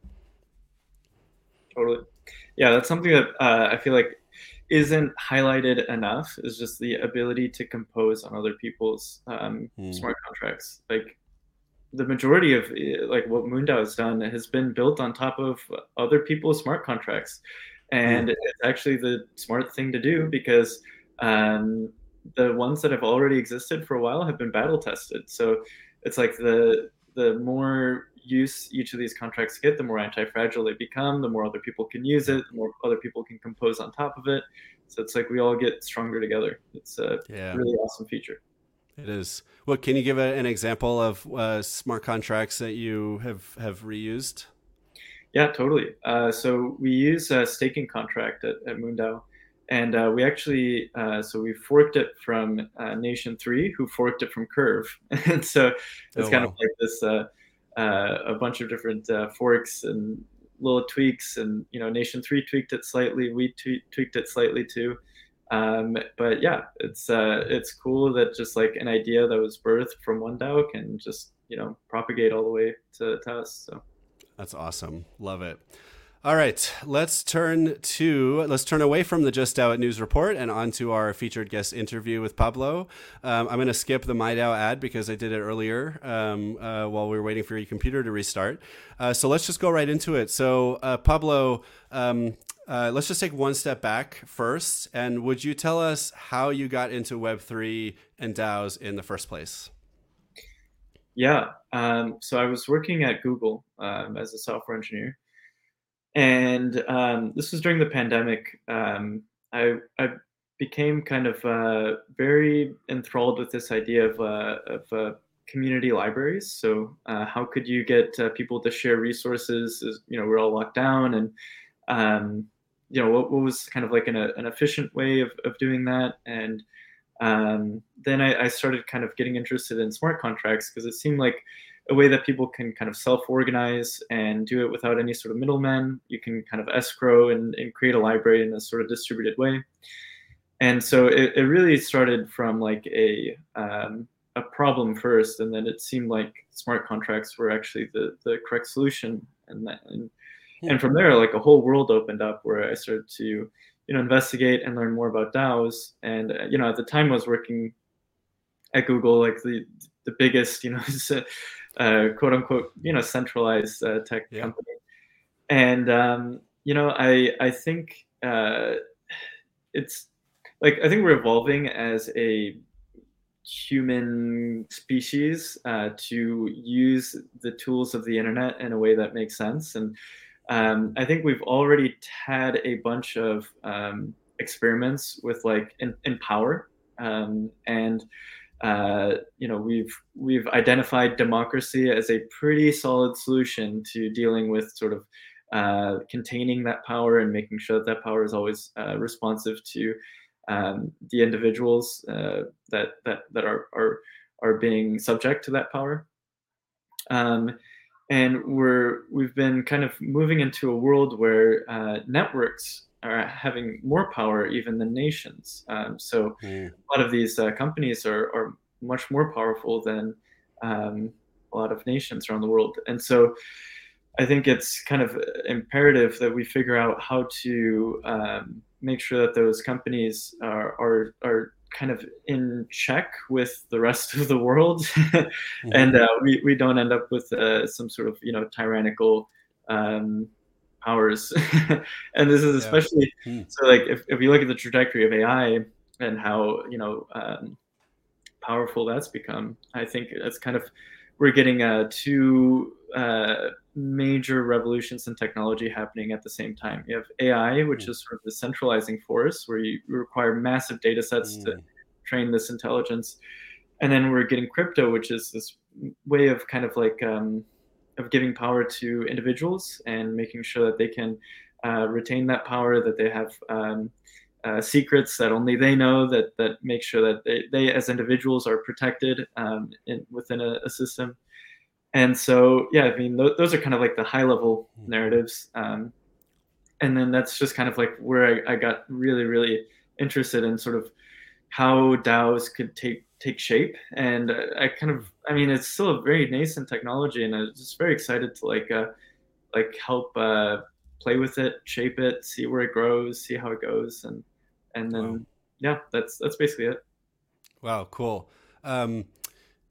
Totally. Yeah, that's something that uh, I feel like isn't highlighted enough is just the ability to compose on other people's um, mm. smart contracts. Like the majority of like what MoonDAO has done has been built on top of other people's smart contracts, and mm. it's actually the smart thing to do because um, the ones that have already existed for a while have been battle tested. So it's like the the more use each of these contracts get, the more anti-fragile they become, the more other people can use it, the more other people can compose on top of it. So it's like we all get stronger together. It's a yeah. really awesome feature. It is. Well, can you give a, an example of uh, smart contracts that you have have reused? Yeah, totally. Uh, so we use a staking contract at, at MoonDAO, and uh, we actually uh, so we forked it from uh, Nation3, who forked it from Curve, and so it's oh, kind wow. of like this uh, a bunch of different forks and little tweaks, and you know Nation3 tweaked it slightly, we tweaked it slightly too. Um, but yeah, it's uh, it's cool that just like an idea that was birthed from one DAO can just you know propagate all the way to, to us. So that's awesome. Love it. All right, let's turn to let's turn away from the Just DAO news report and onto our featured guest interview with Pablo. Um, I'm going to skip the MIDAO ad because I did it earlier um, uh, while we were waiting for your computer to restart. Uh, so let's just go right into it. So uh, Pablo, um, uh, let's just take one step back first. And would you tell us how you got into Web3 and DAOs in the first place? Yeah. Um, so I was working at Google um, as a software engineer. And um, this was during the pandemic. Um, I, I, became kind of uh, very enthralled with this idea of, uh, of uh, community libraries. So, uh, how could you get uh, people to share resources? As, you know, we're all locked down, and um, you know what, what was kind of like an, an efficient way of, of doing that and um, then I, I, started kind of getting interested in smart contracts because it seemed like a way that people can kind of self-organize and do it without any sort of middlemen. You can kind of escrow and, and create a library in a sort of distributed way. And so it, it really started from like a um, a problem first and then it seemed like smart contracts were actually the the correct solution. And that and and from there like a whole world opened up where i started to you know investigate and learn more about daos. And uh, you know at the time i was working at google like the the biggest you know uh, quote unquote you know centralized uh, tech yeah. company. And um, you know i i think uh, it's like i think we're evolving as a human species uh, to use the tools of the internet in a way that makes sense. And um, I think we've already had a bunch of um, experiments with like in, power, um, and uh, you know we've we've identified democracy as a pretty solid solution to dealing with sort of uh, containing that power and making sure that that power is always uh, responsive to um, the individuals uh, that that that are are are being subject to that power. Um, and we're we've been kind of moving into a world where uh, networks are having more power even than nations. Um, so mm. a lot of these uh, companies are, are much more powerful than um, a lot of nations around the world, and so I think it's kind of imperative that we figure out how to um, make sure that those companies are are, are kind of in check with the rest of the world mm-hmm. and uh, we, we don't end up with uh, some sort of you know tyrannical um, powers and this is especially yeah. mm. so like if, if you look at the trajectory of ai and how you know um, powerful that's become i think it's kind of we're getting uh, two uh, major revolutions in technology happening at the same time. You have AI, which mm. is sort of the centralizing force, where you require massive data sets mm. to train this intelligence, and then we're getting crypto, which is this way of kind of like um, of giving power to individuals and making sure that they can uh, retain that power, that they have um, uh, secrets that only they know that that make sure that they, they as individuals are protected um, in, within a, a, system and so yeah i mean th- those are kind of like the high level hmm. narratives um, and then that's just kind of like where I, I, got really really interested in sort of how daos could take take shape and i kind of i mean it's still a very nascent technology and i'm just very excited to like uh like help uh play with it shape it see where it grows see how it goes and and then wow. yeah, that's that's basically it. Wow, cool. Um,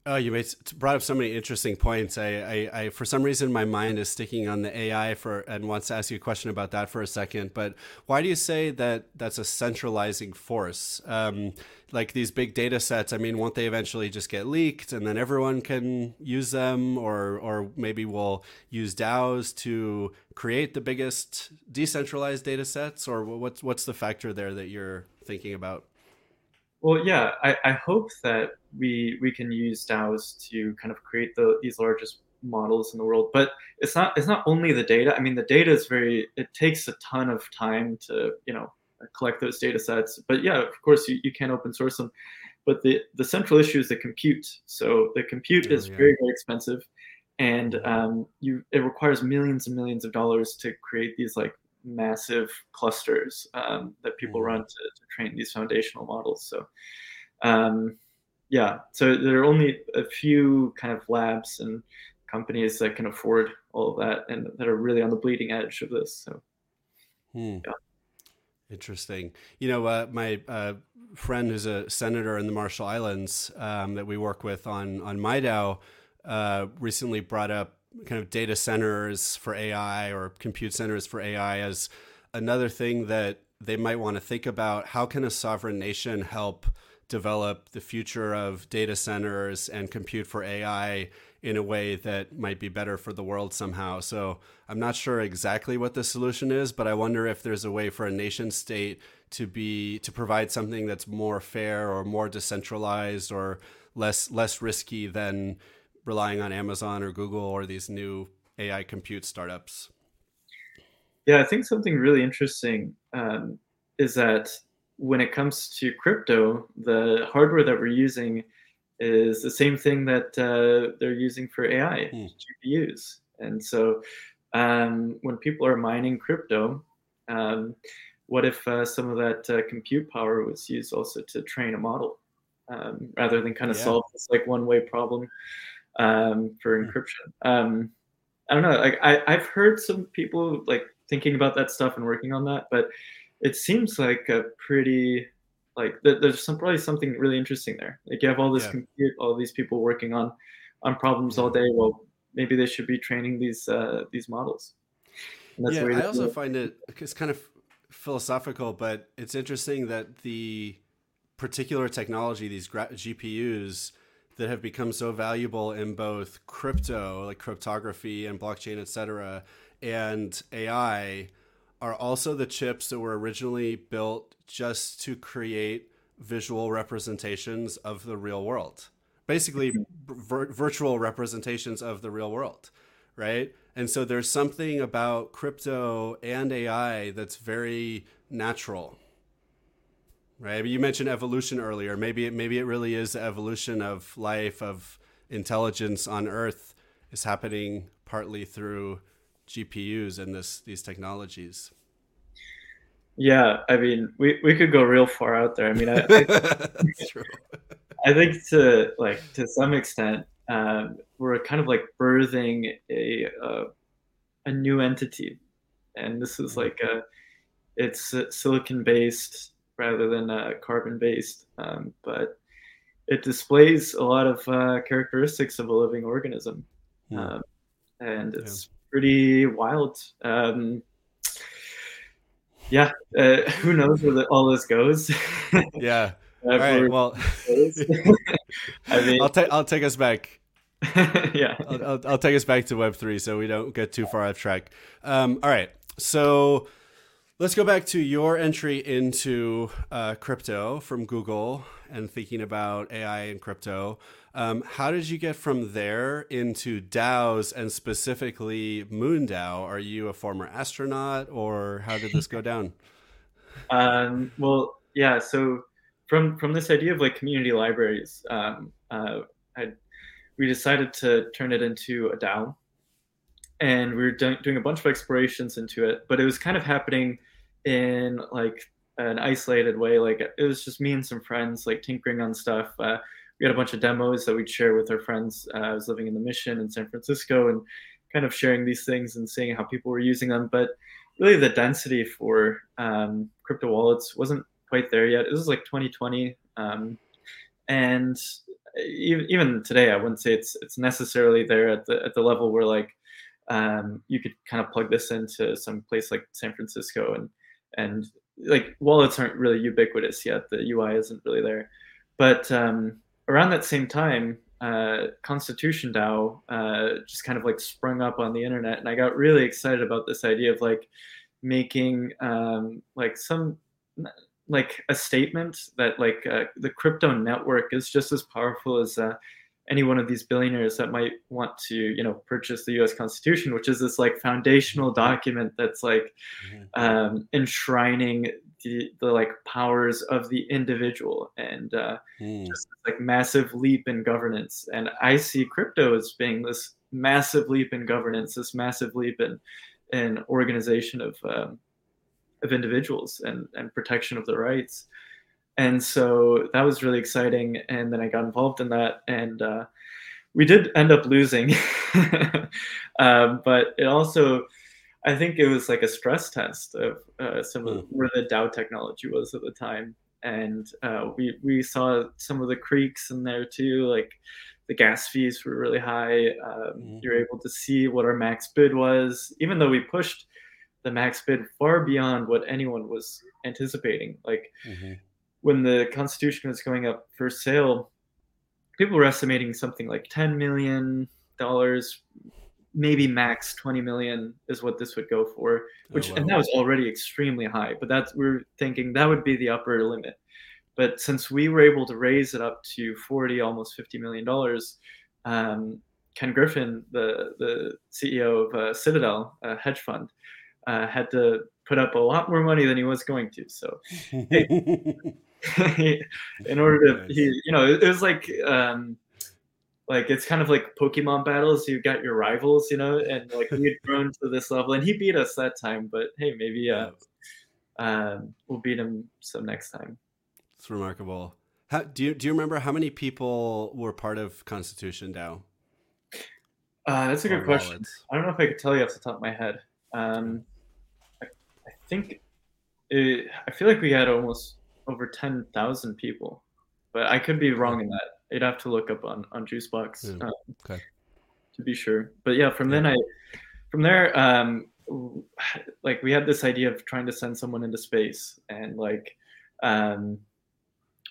Oh, you brought up so many interesting points. I, I, I, for some reason, my mind is sticking on the AI for, and wants to ask you a question about that for a second. But why do you say that that's a centralizing force? Um, like these big data sets, I mean, won't they eventually just get leaked, and then everyone can use them, or, or maybe we'll use DAOs to create the biggest decentralized data sets, or what's what's the factor there that you're thinking about? Well, yeah, I, I hope that we we can use DAOs to kind of create the these largest models in the world. But it's not it's not only the data. I mean, the data is very it takes a ton of time to you know collect those data sets. But yeah, of course you, you can open source them. But the the central issue is the compute. So the compute oh, is yeah. very very expensive, and um, you it requires millions and millions of dollars to create these like massive clusters um, that people mm-hmm. run to, to, train these foundational models. So, um, yeah, so there are only a few kind of labs and companies that can afford all of that and that are really on the bleeding edge of this. So, hmm. yeah. Interesting. You know, uh, my uh, friend who's a senator in the Marshall Islands um, that we work with on on MIDAO uh, recently brought up kind of data centers for AI or compute centers for AI as another thing that they might want to think about. How can a sovereign nation help develop the future of data centers and compute for AI in a way that might be better for the world somehow? So I'm not sure exactly what the solution is, but I wonder if there's a way for a nation state to be to provide something that's more fair or more decentralized or less less risky than relying on Amazon or Google or these new AI compute startups? Yeah, I think something really interesting um, is that when it comes to crypto, the hardware that we're using is the same thing that uh, they're using for AI hmm. GPUs. And so um, when people are mining crypto, um, what if uh, some of that uh, compute power was used also to train a model um, rather than kind of yeah. solve this like one way problem um, for hmm. encryption. Um, I don't know. Like I, I've heard some people like thinking about that stuff and working on that, but it seems like a pretty like th- there's some probably something really interesting there. Like you have all this yeah. compute, all these people working on on problems all day. Well, maybe they should be training these uh, these models. yeah, I also find it it's kind of philosophical, but it's interesting that the particular technology, these gra- GPUs, that have become so valuable in both crypto, like cryptography and blockchain, et cetera, and AI are also the chips that were originally built just to create visual representations of the real world. Basically, mm-hmm. vir- virtual representations of the real world, right? And so there's something about crypto and AI that's very natural right? But you mentioned evolution earlier. Maybe it, maybe it really is the evolution of life of intelligence on Earth is happening partly through GPUs and this these technologies. Yeah, I mean, we, we could go real far out there. I mean, I, I, I think to like to some extent, um, we're kind of like birthing a uh, a new entity, and this is mm-hmm. like a it's silicon based rather than uh, carbon based. Um, but it displays a lot of uh, characteristics of a living organism. Um, and it's yeah. pretty wild. Um, yeah, uh, who knows where the, all this goes? yeah. Uh, all right. Well, I mean, I'll take I'll take us back. yeah, I'll, I'll, I'll, take us back to Web three so we don't get too far off track. Um, all right, so Let's go back to your entry into uh, crypto from Google and thinking about AI and crypto. Um, how did you get from there into DAOs and specifically MoonDAO? Are you a former astronaut or how did this go down? Um, well, yeah. So from from this idea of like community libraries, um, uh, I, we decided to turn it into a DAO and we were do- doing a bunch of explorations into it, but it was kind of happening in like an isolated way. Like it was just me and some friends like tinkering on stuff. Uh, we had a bunch of demos that we'd share with our friends. Uh, I was living in the Mission in San Francisco and kind of sharing these things and seeing how people were using them. But really, the density for um, crypto wallets wasn't quite there yet. This was like 2020, um, and even, even today, I wouldn't say it's it's necessarily there at the at the level where like um, you could kind of plug this into some place like San Francisco and and like wallets aren't really ubiquitous yet. The UI isn't really there, but um, around that same time, uh, Constitution DAO uh, just kind of like sprung up on the internet, and I got really excited about this idea of like making um, like some like a statement that like uh, the crypto network is just as powerful as uh, any one of these billionaires that might want to you know purchase the us constitution which is this like foundational document that's like mm-hmm. um, enshrining the, the like powers of the individual and uh, mm. just like massive leap in governance and i see crypto as being this massive leap in governance this massive leap in in organization of um, of individuals and and protection of their rights and so that was really exciting and then i got involved in that and uh, we did end up losing. Um, but it also i think it was like a stress test of uh, some of hmm. where the dao technology was at the time. And uh, we we saw some of the creeks in there too like the gas fees were really high. Um, mm-hmm. you're able to see what our max bid was even though we pushed the max bid far beyond what anyone was anticipating. Like mm-hmm when the Constitution was going up for sale, people were estimating something like ten million dollars, maybe max twenty million is what this would go for. Which oh, wow. and that was already extremely high. But that's we're thinking that would be the upper limit. But since we were able to raise it up to forty, almost fifty million dollars, um, Ken Griffin, the the CEO of uh, Citadel, a hedge fund, uh, had to put up a lot more money than he was going to. So, hey, in order to he you know it, was like um like it's kind of like pokemon battles. You got your rivals you know and like we had grown to this level and he beat us that time but hey maybe uh um we'll beat him some next time. It's remarkable. How do you do you remember how many people were part of constitution dao uh that's a good question. wallets? i don't know if i could tell you off the top of my head. Um i, I think it, i feel like we had almost over 10,000 people, but I could be wrong in that. You'd have to look up on, on Juicebox yeah. um, okay. to be sure. But yeah, from yeah. then I, from there, um, like we had this idea of trying to send someone into space and like, um,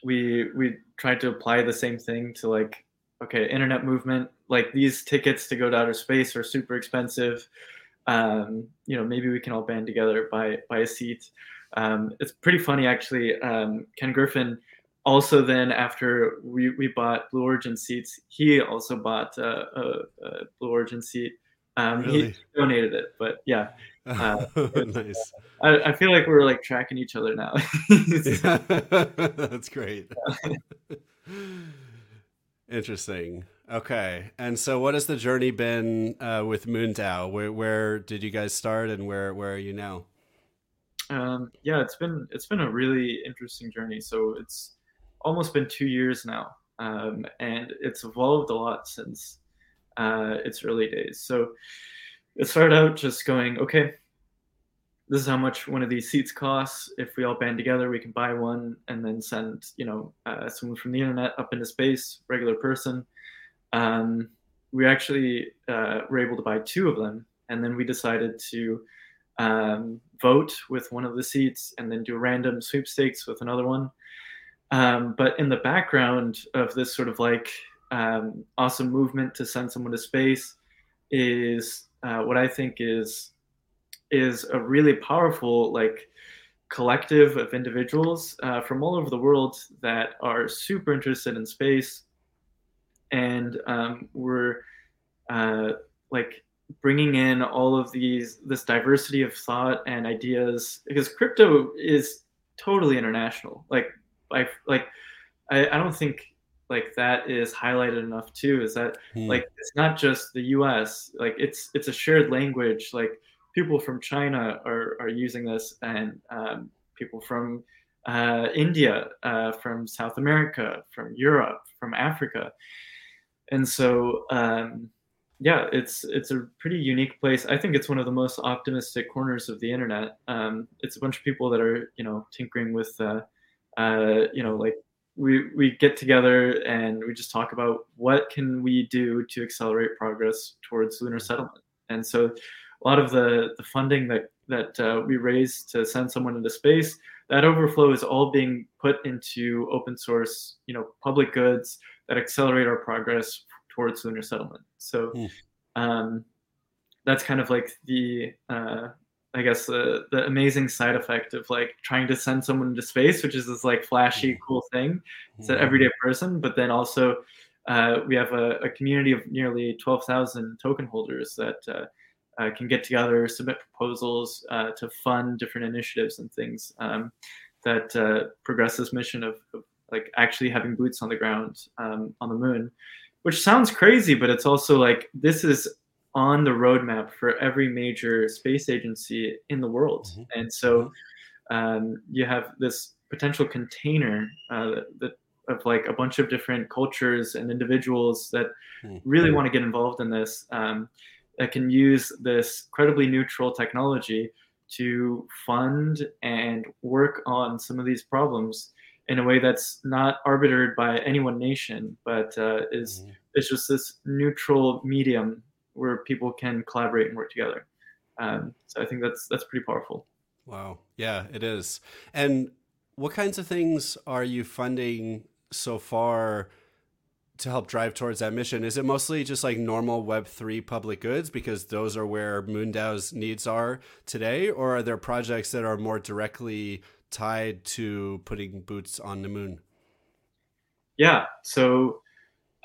we, we tried to apply the same thing to like, okay, internet movement, like these tickets to go to outer space are super expensive. Um, you know, maybe we can all band together, buy, buy a seat. Um, it's pretty funny actually. Um, Ken Griffin also then after we, we bought Blue Origin seats, he also bought uh, a, a, Blue Origin seat. Um, really? He donated it, but yeah. Uh, nice. I, I, feel like we're like tracking each other now. That's great. Interesting. Okay. And so, what has the journey been uh, with MoonDAO? Where, where did you guys start, and where where are you now? Um, yeah, it's been it's been a really interesting journey. So it's almost been two years now, um, and it's evolved a lot since uh, its early days. So it started out just going, okay, this is how much one of these seats costs. If we all band together, we can buy one and then send, you know, uh, someone from the internet up into space, regular person. Um, we actually uh, were able to buy two of them, and then we decided to um, vote with one of the seats and then do random sweepstakes with another one. Um, but in the background of this sort of like um, awesome movement to send someone to space is uh, what I think is is a really powerful like collective of individuals uh, from all over the world that are super interested in space and um, we're uh, like bringing in all of these this diversity of thought and ideas because crypto is totally international. Like i like i, I don't think like that is highlighted enough too is that hmm. like it's not just the us like it's it's a shared language. Like people from china are are using this and um, people from uh, india uh, from south america from europe from africa. And so um, yeah, it's it's a pretty unique place. I think it's one of the most optimistic corners of the internet. Um, it's a bunch of people that are you know tinkering with uh, uh, you know like we we get together and we just talk about what can we do to accelerate progress towards lunar settlement. And so, a lot of the the funding that that uh, we raise to send someone into space, that overflow is all being put into open source, you know, public goods that accelerate our progress towards lunar settlement. So. Mm. Um, that's kind of like the uh, I guess the the amazing side effect of like trying to send someone into space, which is this like flashy, mm-hmm. cool thing. It's an mm-hmm. everyday person, but then also uh, we have a, a, community of nearly twelve thousand token holders that uh, uh, can get together, submit proposals uh, to fund different initiatives and things um, that uh, progress this mission of, of, like actually having boots on the ground um, on the moon. Which sounds crazy, but it's also like this is on the roadmap for every major space agency in the world. Mm-hmm. And so um, you have this potential container uh, that of like a bunch of different cultures and individuals that mm-hmm. really want to get involved in this um, that can use this credibly neutral technology to fund and work on some of these problems in a way that's not arbitered by any one nation, but uh, is mm-hmm. is just this neutral medium where people can collaborate and work together. Um, so I think that's that's pretty powerful. Wow. Yeah, it is. And what kinds of things are you funding so far to help drive towards that mission? Is it mostly just like normal Web3 public goods because those are where MoonDAO's needs are today? Or are there projects that are more directly tied to putting boots on the moon? Yeah. So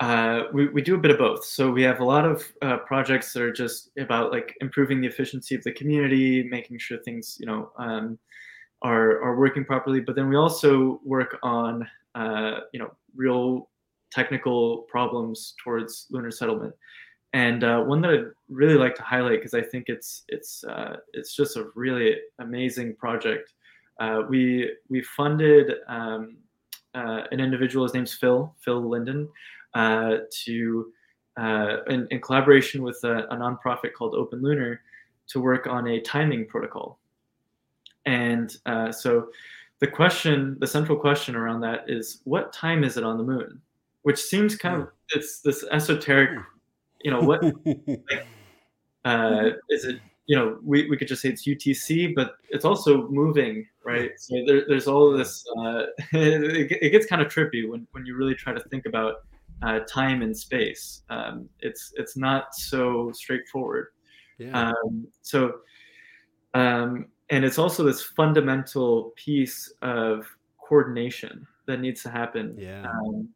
uh, we, we do a bit of both. So we have a lot of uh, projects that are just about like improving the efficiency of the community, making sure things you know um, are are working properly. But then we also work on uh, you know real technical problems towards lunar settlement. And uh, one that I'd really like to highlight because I think it's it's uh, it's just a really amazing project. we we funded um, an individual. His name's Phil Phil Linden uh, to uh, in, in, collaboration with a, a, nonprofit called Open Lunar to work on a timing protocol. And uh, so the question, the central question around that is what time is it on the moon? Which seems kind of hmm. it's this esoteric, you know, what like, uh, is it? You know, we, we could just say it's UTC, but it's also moving, right? So there, there's all this. Uh, it, it, gets kind of trippy when, when you really try to think about uh, time and space. Um, it's it's not so straightforward. Yeah. Um, so, um, and it's also this fundamental piece of coordination that needs to happen. Yeah. Um,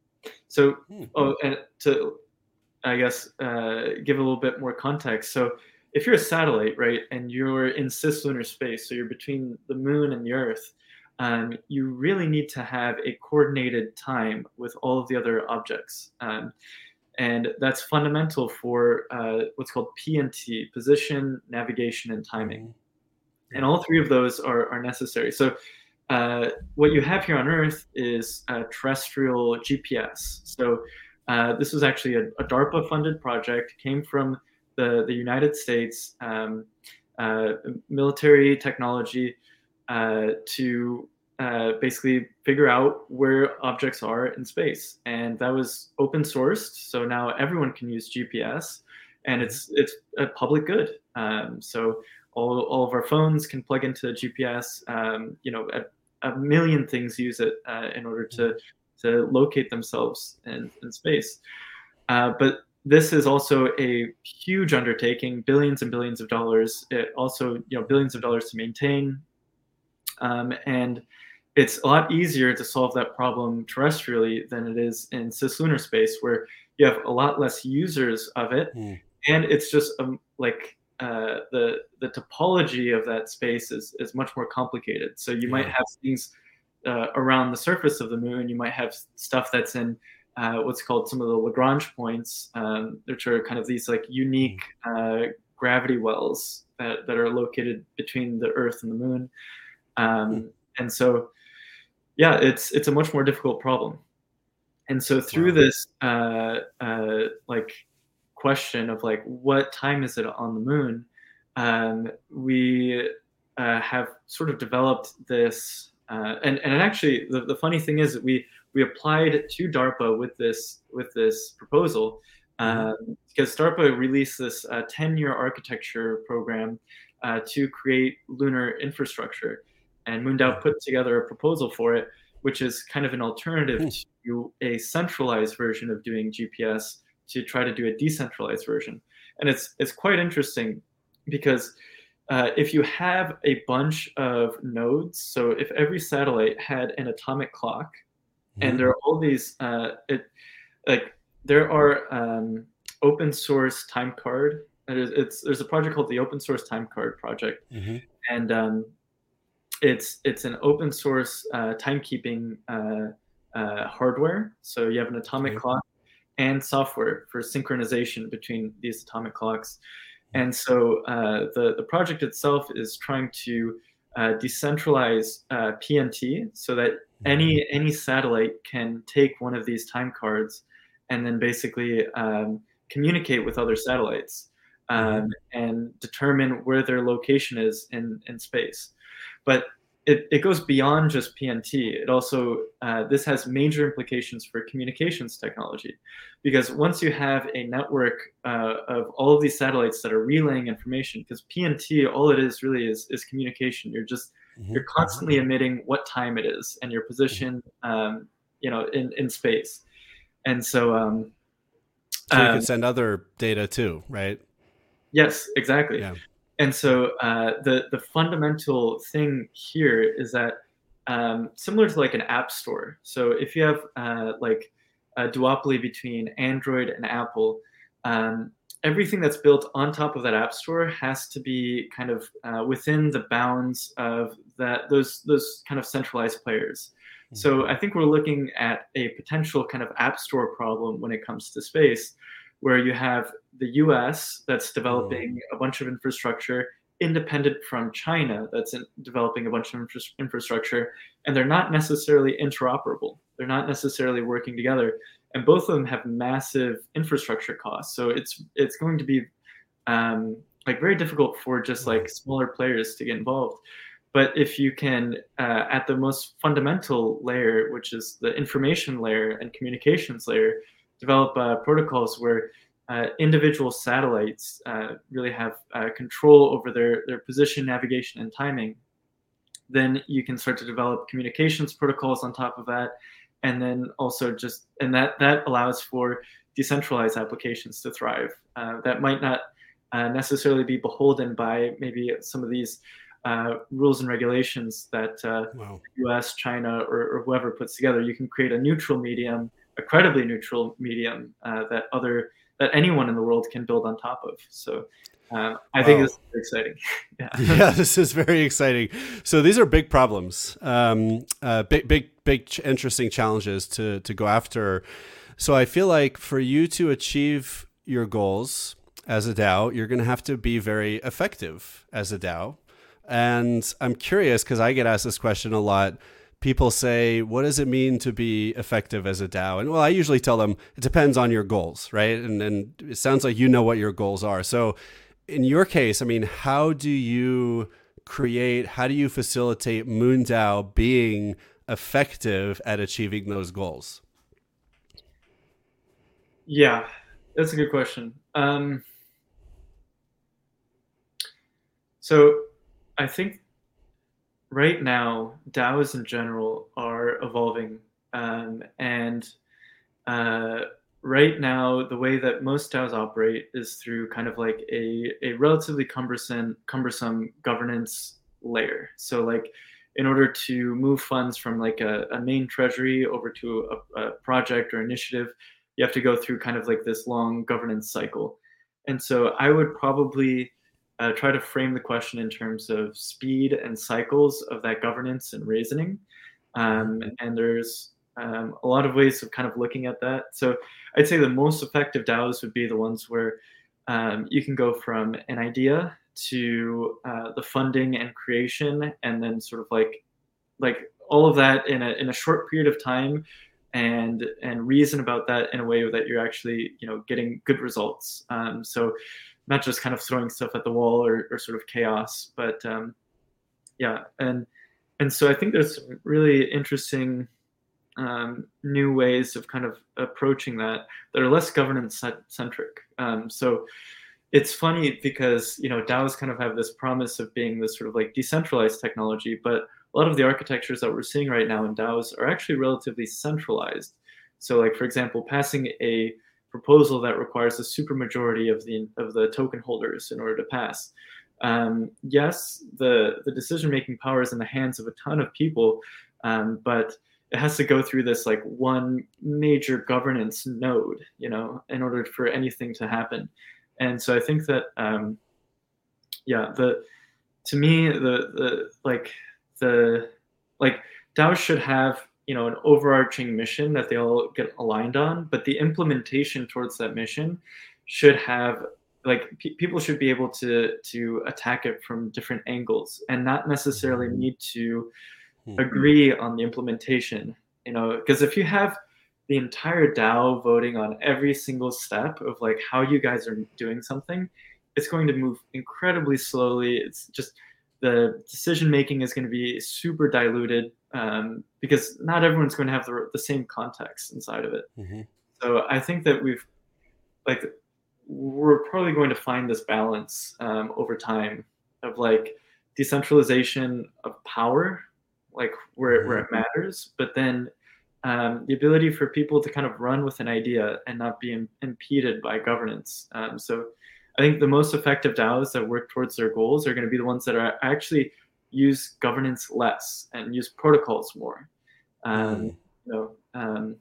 so, hmm. oh, and to I guess uh, give a little bit more context. So, if you're a satellite, right, and you're in cislunar space, so you're between the moon and the Earth, um, you really need to have a coordinated time with all of the other objects. Um, and that's fundamental for uh, what's called PNT, position, navigation, and timing. Mm-hmm. And all three of those are, are necessary. So uh, what you have here on Earth is a terrestrial GPS. So uh, this was actually a, a DARPA-funded project, came from the, the United States um, uh, military technology uh, to uh, basically figure out where objects are in space, and that was open sourced. So now everyone can use GPS, and it's it's a public good. Um, so all, all of our phones can plug into GPS. Um, you know, a, a, million things use it uh, in order to to locate themselves in, in space. Uh, but this is also a huge undertaking, billions and billions of dollars. It also, you know, billions of dollars to maintain, um, and it's a lot easier to solve that problem terrestrially than it is in cislunar space, where you have a lot less users of it, mm. and it's just um, like uh, the the topology of that space is is much more complicated. So you yeah. might have things uh, around the surface of the moon. You might have stuff that's in uh, what's called some of the Lagrange points, um, which are kind of these like unique mm. gravity wells that, that are located between the Earth and the moon. Um, mm. And so, yeah, it's it's a much more difficult problem. And so through wow. this uh, uh, like question of like what time is it on the moon, um, we uh, have sort of developed this. Uh, and and actually, the, the funny thing is that we we applied to DARPA with this with this proposal mm-hmm. um, because DARPA released this 10-year architecture program uh, to create lunar infrastructure, and MoonDAO put together a proposal for it, which is kind of an alternative mm. to a centralized version of doing GPS to try to do a decentralized version. And it's it's quite interesting because uh, if you have a bunch of nodes, so if every satellite had an atomic clock, mm-hmm. and there are all these, uh, it like there are um, open source time card. It's, it's, there's a project called the Open Source Time Card Project, mm-hmm. and um, it's it's an open source uh, timekeeping uh, uh, hardware. So you have an atomic okay. clock and software for synchronization between these atomic clocks. And so uh, the, the project itself is trying to uh, decentralize uh, PNT so that any mm-hmm. any satellite can take one of these time cards and then basically um, communicate with other satellites mm-hmm. um, and determine where their location is in, in space. But it, it goes beyond just PNT. It also uh, this has major implications for communications technology, because once you have a network uh, of all of these satellites that are relaying information, because PNT all it is really is is communication. You're just mm-hmm. you're constantly emitting what time it is and your position, um, you know, in in space, and so. Um, so you um, can send other data too, right? Yes, exactly. Yeah. And so uh, the the fundamental thing here is that um, similar to like an app store. So if you have uh, like a duopoly between Android and Apple, um, everything that's built on top of that app store has to be kind of uh, within the bounds of that those those kind of centralized players. Mm-hmm. So I think we're looking at a potential kind of app store problem when it comes to space, where you have the US that's developing mm. a bunch of infrastructure independent from China that's developing a bunch of infra- infrastructure, and they're not necessarily interoperable. They're not necessarily working together, and both of them have massive infrastructure costs. So it's it's going to be um, like very difficult for just like smaller players to get involved. But if you can, uh, at the most fundamental layer, which is the information layer and communications layer, develop uh, protocols where uh, individual satellites uh, really have uh, control over their, their position, navigation, and timing, then you can start to develop communications protocols on top of that. And then also just, and that, that allows for decentralized applications to thrive. Uh, that might not uh, necessarily be beholden by maybe some of these uh, rules and regulations that wow. US, China, or, or, whoever puts together. You can create a neutral medium, a credibly neutral medium that other that anyone in the world can build on top of. So uh, I think this is exciting. yeah. yeah, this is very exciting. So these are big problems, um, uh, big, big, big, ch- interesting challenges to to go after. So I feel like for you to achieve your goals as a DAO, you're going to have to be very effective as a DAO. And I'm curious because I get asked this question a lot people say, what does it mean to be effective as a DAO? And well, I usually tell them it depends on your goals, right? And, and it sounds like you know what your goals are. So in your case, I mean, how do you create, how do you facilitate MoonDAO being effective at achieving those goals? Yeah, that's a good question. Um, so I think right now, DAOs in general are evolving, um, and uh, right now, the way that most DAOs operate is through kind of like a, a relatively cumbersome cumbersome governance layer. So like in order to move funds from like a, a main treasury over to a, a, project or initiative, you have to go through kind of like this long governance cycle. And so I would probably uh, try to frame the question in terms of speed and cycles of that governance and reasoning. Um, and there's um, a lot of ways of kind of looking at that. So I'd say the most effective DAOs would be the ones where um, you can go from an idea to uh, the funding and creation, and then sort of like like all of that in a in a short period of time, and and reason about that in a way that you're actually you know getting good results. Um, so not just kind of throwing stuff at the wall or, or sort of chaos, but um, yeah, and and so I think there's really interesting um, new ways of kind of approaching that that are less governance centric. Um, so it's funny because you know DAOs kind of have this promise of being this sort of like decentralized technology, but a lot of the architectures that we're seeing right now in DAOs are actually relatively centralized. So, like for example, passing a proposal that requires a supermajority of the of the token holders in order to pass. Um, yes, the the decision making power is in the hands of a ton of people, um, but it has to go through this like one major governance node, you know, in order for anything to happen. And so I think that, um, yeah, the to me the the like the like DAOs should have you know an overarching mission that they all get aligned on, but the implementation towards that mission should have like people should be able to to attack it from different angles and not necessarily mm-hmm. need to mm-hmm. agree on the implementation you know because if you have the entire dao voting on every single step of like how you guys are doing something it's going to move incredibly slowly it's just the decision making is going to be super diluted um, because not everyone's going to have the, the same context inside of it mm-hmm. so i think that we've like we're probably going to find this balance um, over time of like decentralization of power, like where, where it mm-hmm. matters, but then um, the ability for people to kind of run with an idea and not be Im- impeded by governance. Um, so I think the most effective DAOs that work towards their goals are going to be the ones that are actually use governance less and use protocols more. Um, mm. You know, um,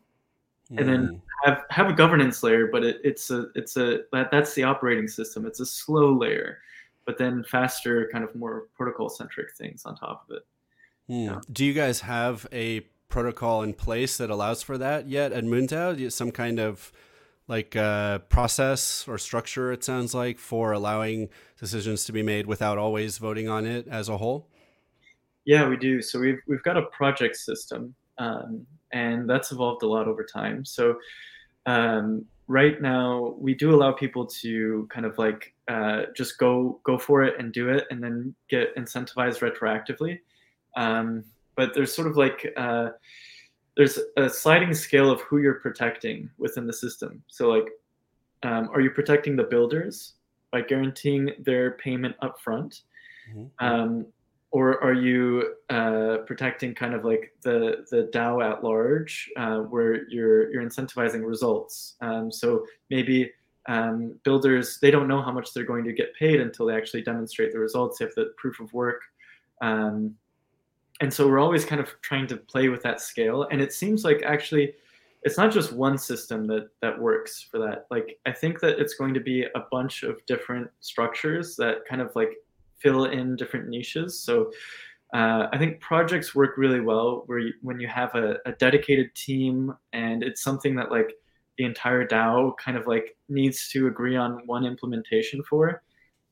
and then mm. have have a governance layer but it, it's a it's a that, that's the operating system it's a slow layer but then faster kind of more protocol centric things on top of it mm. do you guys have a protocol in place that allows for that yet at moondao some kind of like uh, process or structure it sounds like for allowing decisions to be made without always voting on it as a whole yeah we do so we've, we've got a project system um, and that's evolved a lot over time. So um, right now we do allow people to kind of like uh, just go go for it and do it, and then get incentivized retroactively. Um, but there's sort of like uh, there's a sliding scale of who you're protecting within the system. So like, um, are you protecting the builders by guaranteeing their payment upfront? Mm-hmm. Um, or are you uh, protecting kind of like the the DAO at large, uh, where you're you're incentivizing results? Um, so maybe um, builders they don't know how much they're going to get paid until they actually demonstrate the results. They have the proof of work, um, and so we're always kind of trying to play with that scale. And it seems like actually it's not just one system that that works for that. Like I think that it's going to be a bunch of different structures that kind of like fill in different niches. So uh, I think projects work really well where you, when you have a, a, dedicated team and it's something that like the entire DAO kind of like needs to agree on one implementation for.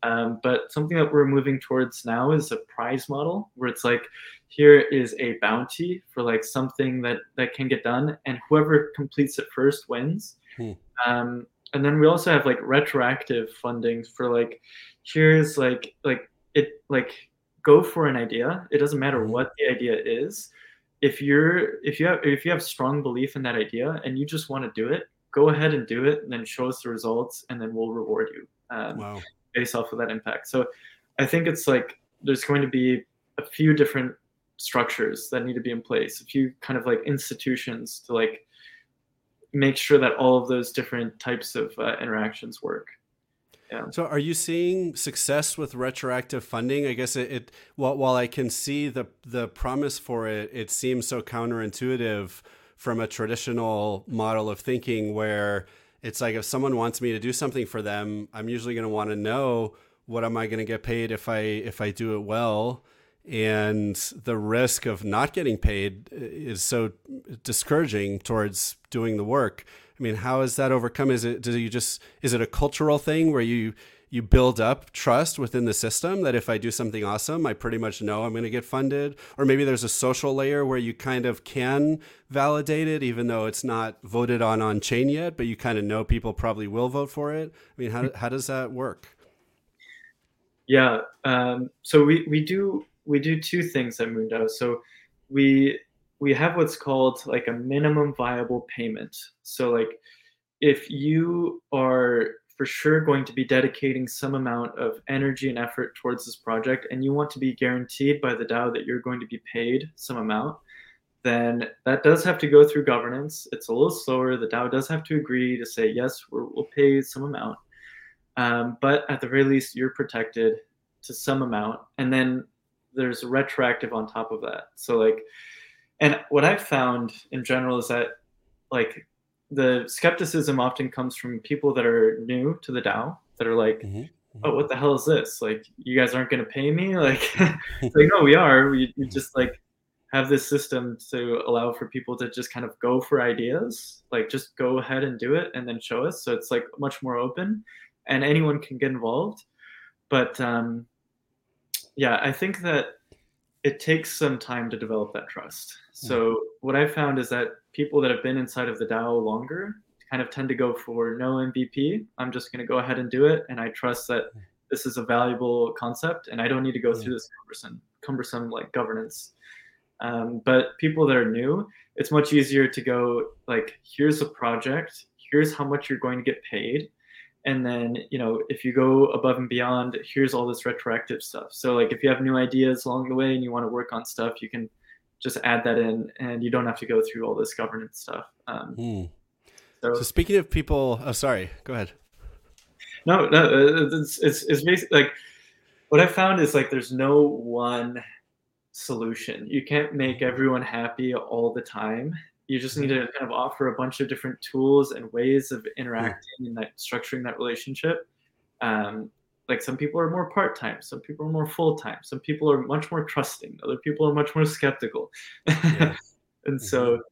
Um, but something that we're moving towards now is a prize model where it's like here is a bounty for like something that that can get done and whoever completes it first wins hmm. um, and then we also have like retroactive funding for like here's like like it like go for an idea. It doesn't matter mm-hmm. what the idea is. If you're if you have if you have strong belief in that idea and you just want to do it, go ahead and do it, and then show us the results, and then we'll reward you um, wow. based off of that impact. So I think it's like there's going to be a few different structures that need to be in place, a few kind of like institutions to like make sure that all of those different types of uh, interactions work. Yeah. So, are you seeing success with retroactive funding? I guess it, it while, while I can see the the promise for it, it seems so counterintuitive from a traditional model of thinking where it's like if someone wants me to do something for them, I'm usually going to want to know what am I going to get paid if I if I do it well and the risk of not getting paid uh, is so discouraging towards doing the work I mean, how is that overcome? Is it do you just is it a cultural thing where you you build up trust within the system that if I do something awesome, I pretty much know I'm going to get funded. Or maybe there's a social layer where you kind of can validate it, even though it's not voted on on chain yet, but you kind of know people probably will vote for it. I mean, how, how does that work? Yeah. Um, so we, we do, we do two things at MoonDAO. So we, we have what's called like a minimum viable payment. So like if you are for sure going to be dedicating some amount of energy and effort towards this project and you want to be guaranteed by the DAO that you're going to be paid some amount, then that does have to go through governance. It's a little slower. The DAO does have to agree to say, yes, we will pay some amount. Um, but at the very least, you're protected to some amount. And then there's retroactive on top of that. So, like, and what I've found in general is that, like, the skepticism often comes from people that are new to the DAO that are like, mm-hmm. mm-hmm. oh, what the hell is this? Like, you guys aren't going to pay me? Like, like, no, we are. We, we just like have this system to allow for people to just kind of go for ideas, like just go ahead and do it and then show us. So it's like much more open and anyone can get involved. But um, yeah, I think that it takes some time to develop that trust. Hmm. So what I've found is that people that have been inside of the DAO longer kind of tend to go for no MVP. I'm just going to go ahead and do it, and I trust that hmm. this is a valuable concept, and I don't need to go through this cumbersome, cumbersome like governance um, but people that are new, it's much easier to go like, here's a project, here's how much you're going to get paid. And then, you know, if you go above and beyond, here's all this retroactive stuff. So, like, if you have new ideas along the way and you want to work on stuff, you can just add that in and you don't have to go through all this governance stuff. Um, hmm. so, so, speaking of people, oh, sorry, go ahead. No, no, uh, it's, it's, it's basically like what I found is like there's no one solution. You can't make everyone happy all the time. You just need to kind of offer a bunch of different tools and ways of interacting and that structuring that relationship. Um, like some people are more part time, some people are more full time, some people are much more trusting, other people are much more skeptical. Yeah. and mm-hmm. so,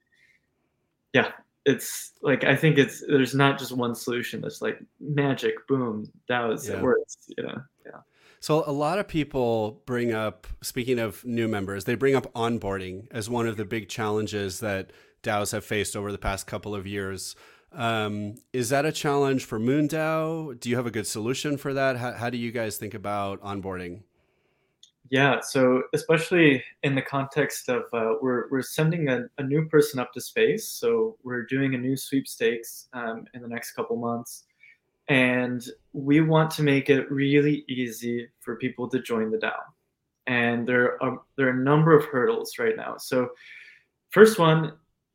yeah, it's like I think it's there's not just one solution that's like magic, boom, that was yeah. it works, you know. Yeah. So a lot of people bring up, speaking of new members, they bring up onboarding as one of the big challenges that DAOs have faced over the past couple of years. Um, is that a challenge for MoonDAO? Do you have a good solution for that? How, how do you guys think about onboarding? Yeah, so especially in the context of uh, we're, we're sending a, a, new person up to space. So we're doing a new sweepstakes um, in the next couple months and we want to make it really easy for people to join the DAO. And there are there are a number of hurdles right now. So, first one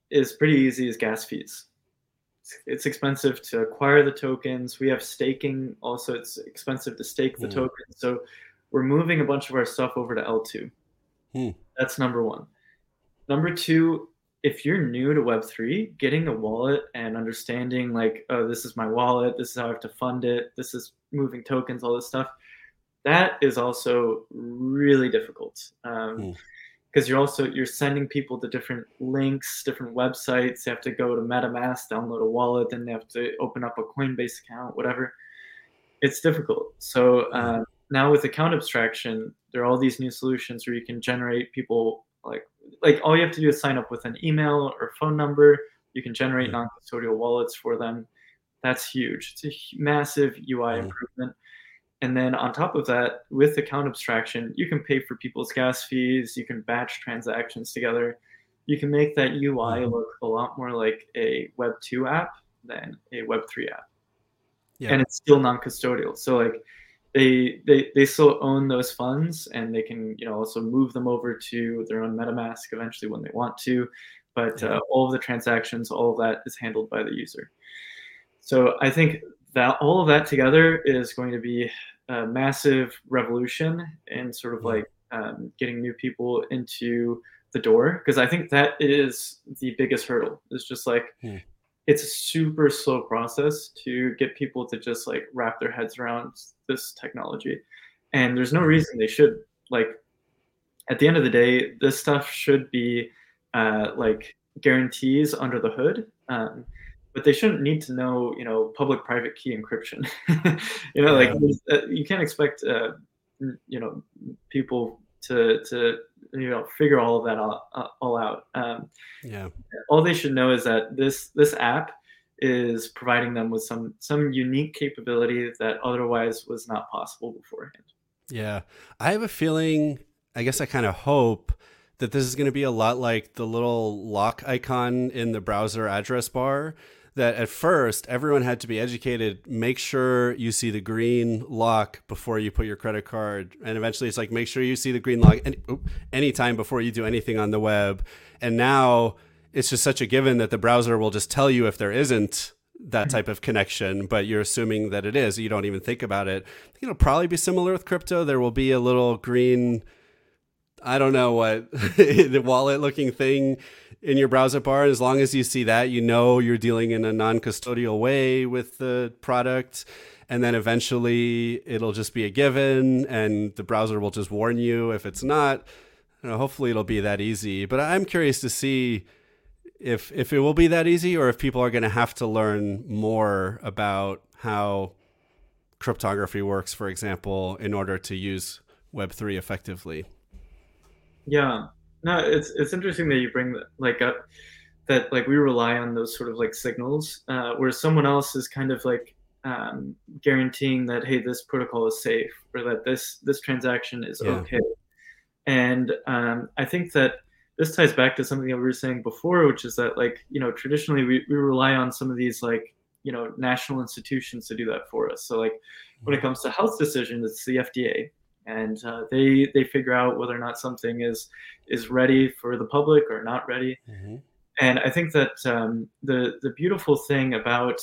is pretty easy: is gas fees. It's expensive to acquire the tokens. We have staking. Also, it's expensive to stake the mm. tokens. So, we're moving a bunch of our stuff over to L2. Mm. That's number one. Number two if you're new to web3 getting a wallet and understanding like oh this is my wallet this is how i have to fund it this is moving tokens all this stuff that is also really difficult um, mm. You're also you're sending people to different links different websites they have to go to metamask download a wallet then they have to open up a coinbase account whatever it's difficult so uh, mm-hmm. now with account abstraction there are all these new solutions where you can generate people like like all you have to do is sign up with an email or phone number. You can generate mm-hmm. non-custodial wallets for them. That's huge. It's a massive UI mm-hmm. improvement. And then on top of that, with account abstraction, you can pay for people's gas fees. You can batch transactions together. You can make that UI look a lot more like a Web two app than a Web three app. Yeah. And it's still non-custodial. So like they they they still own those funds and they can you know also move them over to their own MetaMask eventually when they want to. But uh, all of the transactions, all of that is handled by the user. So I think that all of that together is going to be a massive revolution in sort of like um, getting new people into the door because I think that is the biggest hurdle. It's just like yeah it's a super slow process to get people to just like wrap their heads around this technology and there's no mm-hmm. reason they should like at the end of the day this stuff should be uh, like guarantees under the hood um, but they shouldn't need to know you know public private key encryption you know yeah. like uh, you can't expect uh, you know people to to you know figure all of that all, uh, all out. Um, yeah. All they should know is that this this app is providing them with some some unique capability that otherwise was not possible beforehand. Yeah, I have a feeling. I guess I kind of hope that this is going to be a lot like the little lock icon in the browser address bar that at first everyone had to be educated make sure you see the green lock before you put your credit card and eventually it's like make sure you see the green lock any, anytime before you do anything on the web and now it's just such a given that the browser will just tell you if there isn't that type of connection, but you're assuming that it is. You don't even think about it. it'll probably be similar with crypto. There will be a little green, I don't know what, the wallet looking thing in your browser bar. As long as you see that, you know you're dealing in a non custodial way with the product. And then eventually it'll just be a given, and the browser will just warn you if it's not. You know, hopefully it'll be that easy. But I'm curious to see if if it will be that easy or if people are going to have to learn more about how cryptography works for example in order to use web3 effectively yeah no it's it's interesting that you bring that like up that like we rely on those sort of like signals uh, where someone else is kind of like um, guaranteeing that hey this protocol is safe or that this this transaction is yeah. okay and um, i think that this ties back to something that we were saying before, which is that like you know traditionally we, we rely on some of these like you know national institutions to do that for us. So like when it comes to health decisions, it's the FDA, and uh, they they figure out whether or not something is is ready for the public or not ready. Mm-hmm. And I think that um, the the beautiful thing about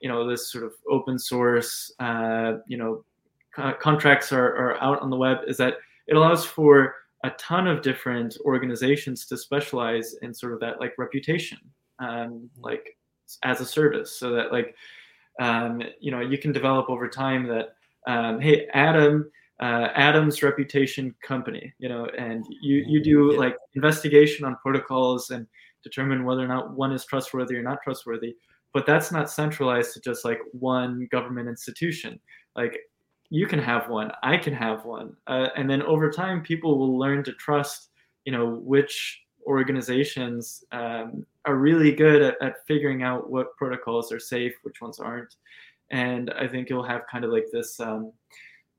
you know this sort of open source uh, you know co- contracts are, are out on the web is that it allows for a ton of different organizations to specialize in sort of that like reputation um, like as a service so that like um, you know you can develop over time that um, hey adam uh, adam's reputation company you know and you you do yeah. like investigation on protocols and determine whether or not one is trustworthy or not trustworthy but that's not centralized to just like one government institution like you can have one i can have one uh, and then over time people will learn to trust you know which organizations um, are really good at, at, figuring out what protocols are safe which ones aren't and i think you'll have kind of like this um,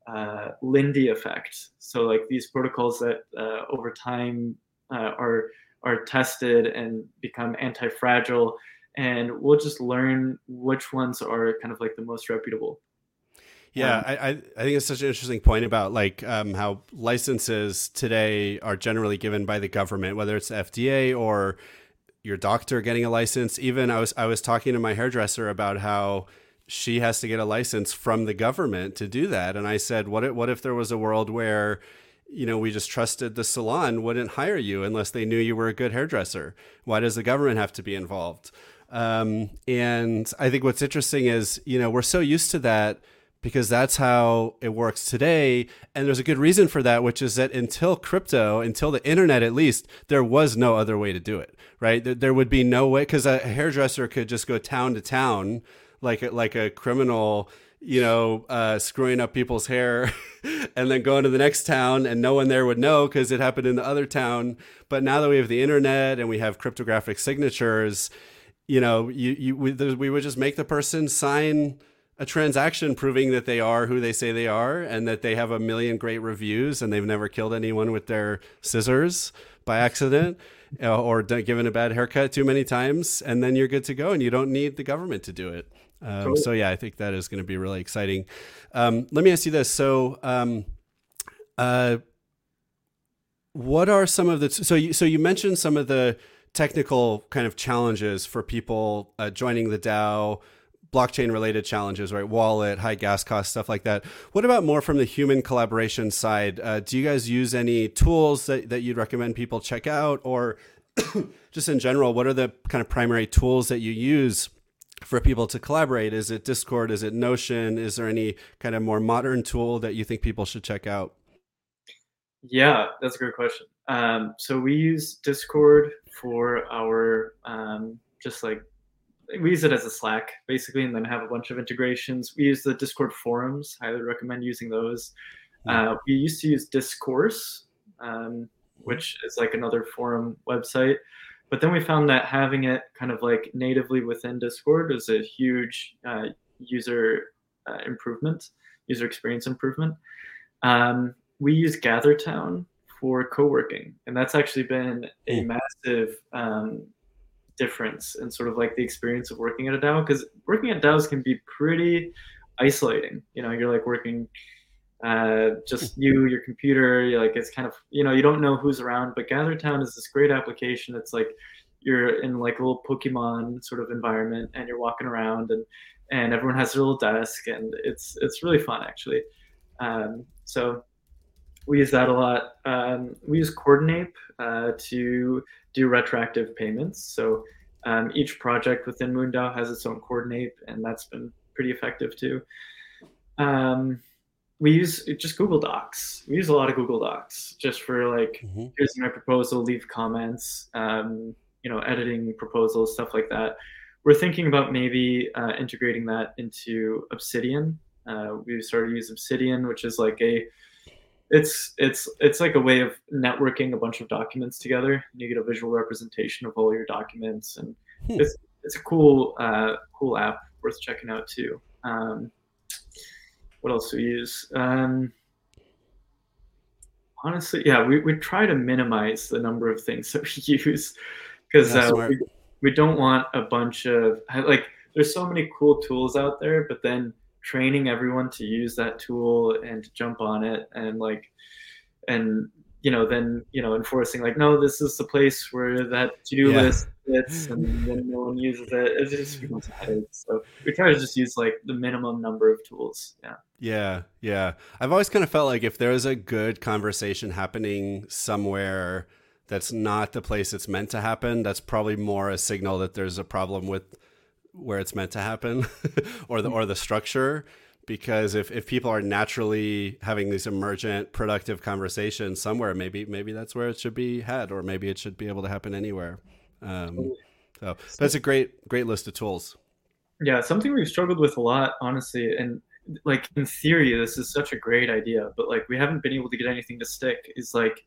uh, lindy effect so like these protocols that uh, over time uh, are are tested and become anti-fragile and we'll just learn which ones are kind of like the most reputable yeah, um, I, I think it's such an interesting point about like um, how licenses today are generally given by the government, whether it's FDA or your doctor getting a license. Even I was I was talking to my hairdresser about how she has to get a license from the government to do that, and I said, what if, what if there was a world where you know, we just trusted the salon wouldn't hire you unless they knew you were a good hairdresser. Why does the government have to be involved? Um, and I think what's interesting is, you know, we're so used to that because that's how it works today. And there's a good reason for that, which is that until crypto, until the internet at least, there was no other way to do it, right? There, would be no way because a hairdresser could just go town to town like like a criminal you know, uh, screwing up people's hair and then going to the next town and no one there would know because it happened in the other town. But now that we have the internet and we have cryptographic signatures, you know, you, you we, we would just make the person sign a transaction proving that they are who they say they are and that they have a million great reviews and they've never killed anyone with their scissors by accident uh, or given a bad haircut too many times and then you're good to go and you don't need the government to do it um, cool. so yeah i think that is going to be really exciting um, let me ask you this so um, uh, what are some of the so you so you mentioned some of the technical kind of challenges for people uh, joining the dao blockchain related challenges, right? Wallet, high gas costs, stuff like that. What about more from the human collaboration side? Uh, do you guys use any tools that, that you'd recommend people check out? Or just in general, what are the kind of primary tools that you use for people to collaborate? Is it Discord? Is it Notion? Is there any kind of more modern tool that you think people should check out? Yeah, that's a great question. Um, so we use Discord for our um, just like we use it as a Slack basically, and then have a bunch of integrations. We use the Discord forums. Highly recommend using those. Uh, we used to use Discourse, um, which is like another forum website, but then we found that having it kind of like natively within Discord is a huge uh, user uh, improvement, user experience improvement. Um, we use GatherTown for co-working, and that's actually been a massive um, difference in sort of like the experience of working at a DAO. Because working at DAOs can be pretty isolating. You know, you're like working uh, just you, your computer. You're like it's kind of you know you don't know who's around. But GatherTown is this great application. It's like you're in like a little Pokemon sort of environment, and you're walking around, and and everyone has their little desk, and it's it's really fun actually. Um, so we use that a lot. Um, we use Coordinape uh, to do retroactive payments. So um, each project within MoonDAO has its own Coordinape, and that's been pretty effective too. Um, we use just Google Docs. We use a lot of Google Docs just for like, mm-hmm. here's my proposal, leave comments, um, you know, editing proposals, stuff like that. We're thinking about maybe uh, integrating that into Obsidian. Uh, we started to use Obsidian, which is like a it's it's it's like a way of networking a bunch of documents together. You get a visual representation of all your documents, and hmm. it's it's a cool uh, cool app worth checking out too. Um, what else do we use? Um, honestly, yeah, we, we try to minimize the number of things that we use because uh, we, we don't want a bunch of like. There's so many cool tools out there, but then training everyone to use that tool and to jump on it and like and you know then you know enforcing like no this is the place where that to-do yeah. list sits and then no one uses it. It just becomes a headache so we try to just use like the minimum number of tools. Yeah. Yeah yeah. I've always kind of felt like if there's a good conversation happening somewhere that's not the place it's meant to happen that's probably more a signal that there's a problem with where it's meant to happen or the or the structure. Because if, if people are naturally having these emergent productive conversations somewhere maybe maybe that's where it should be had or maybe it should be able to happen anywhere um, so that's a great great list of tools. Yeah something we've struggled with a lot honestly and like in theory this is such a great idea but like we haven't been able to get anything to stick is like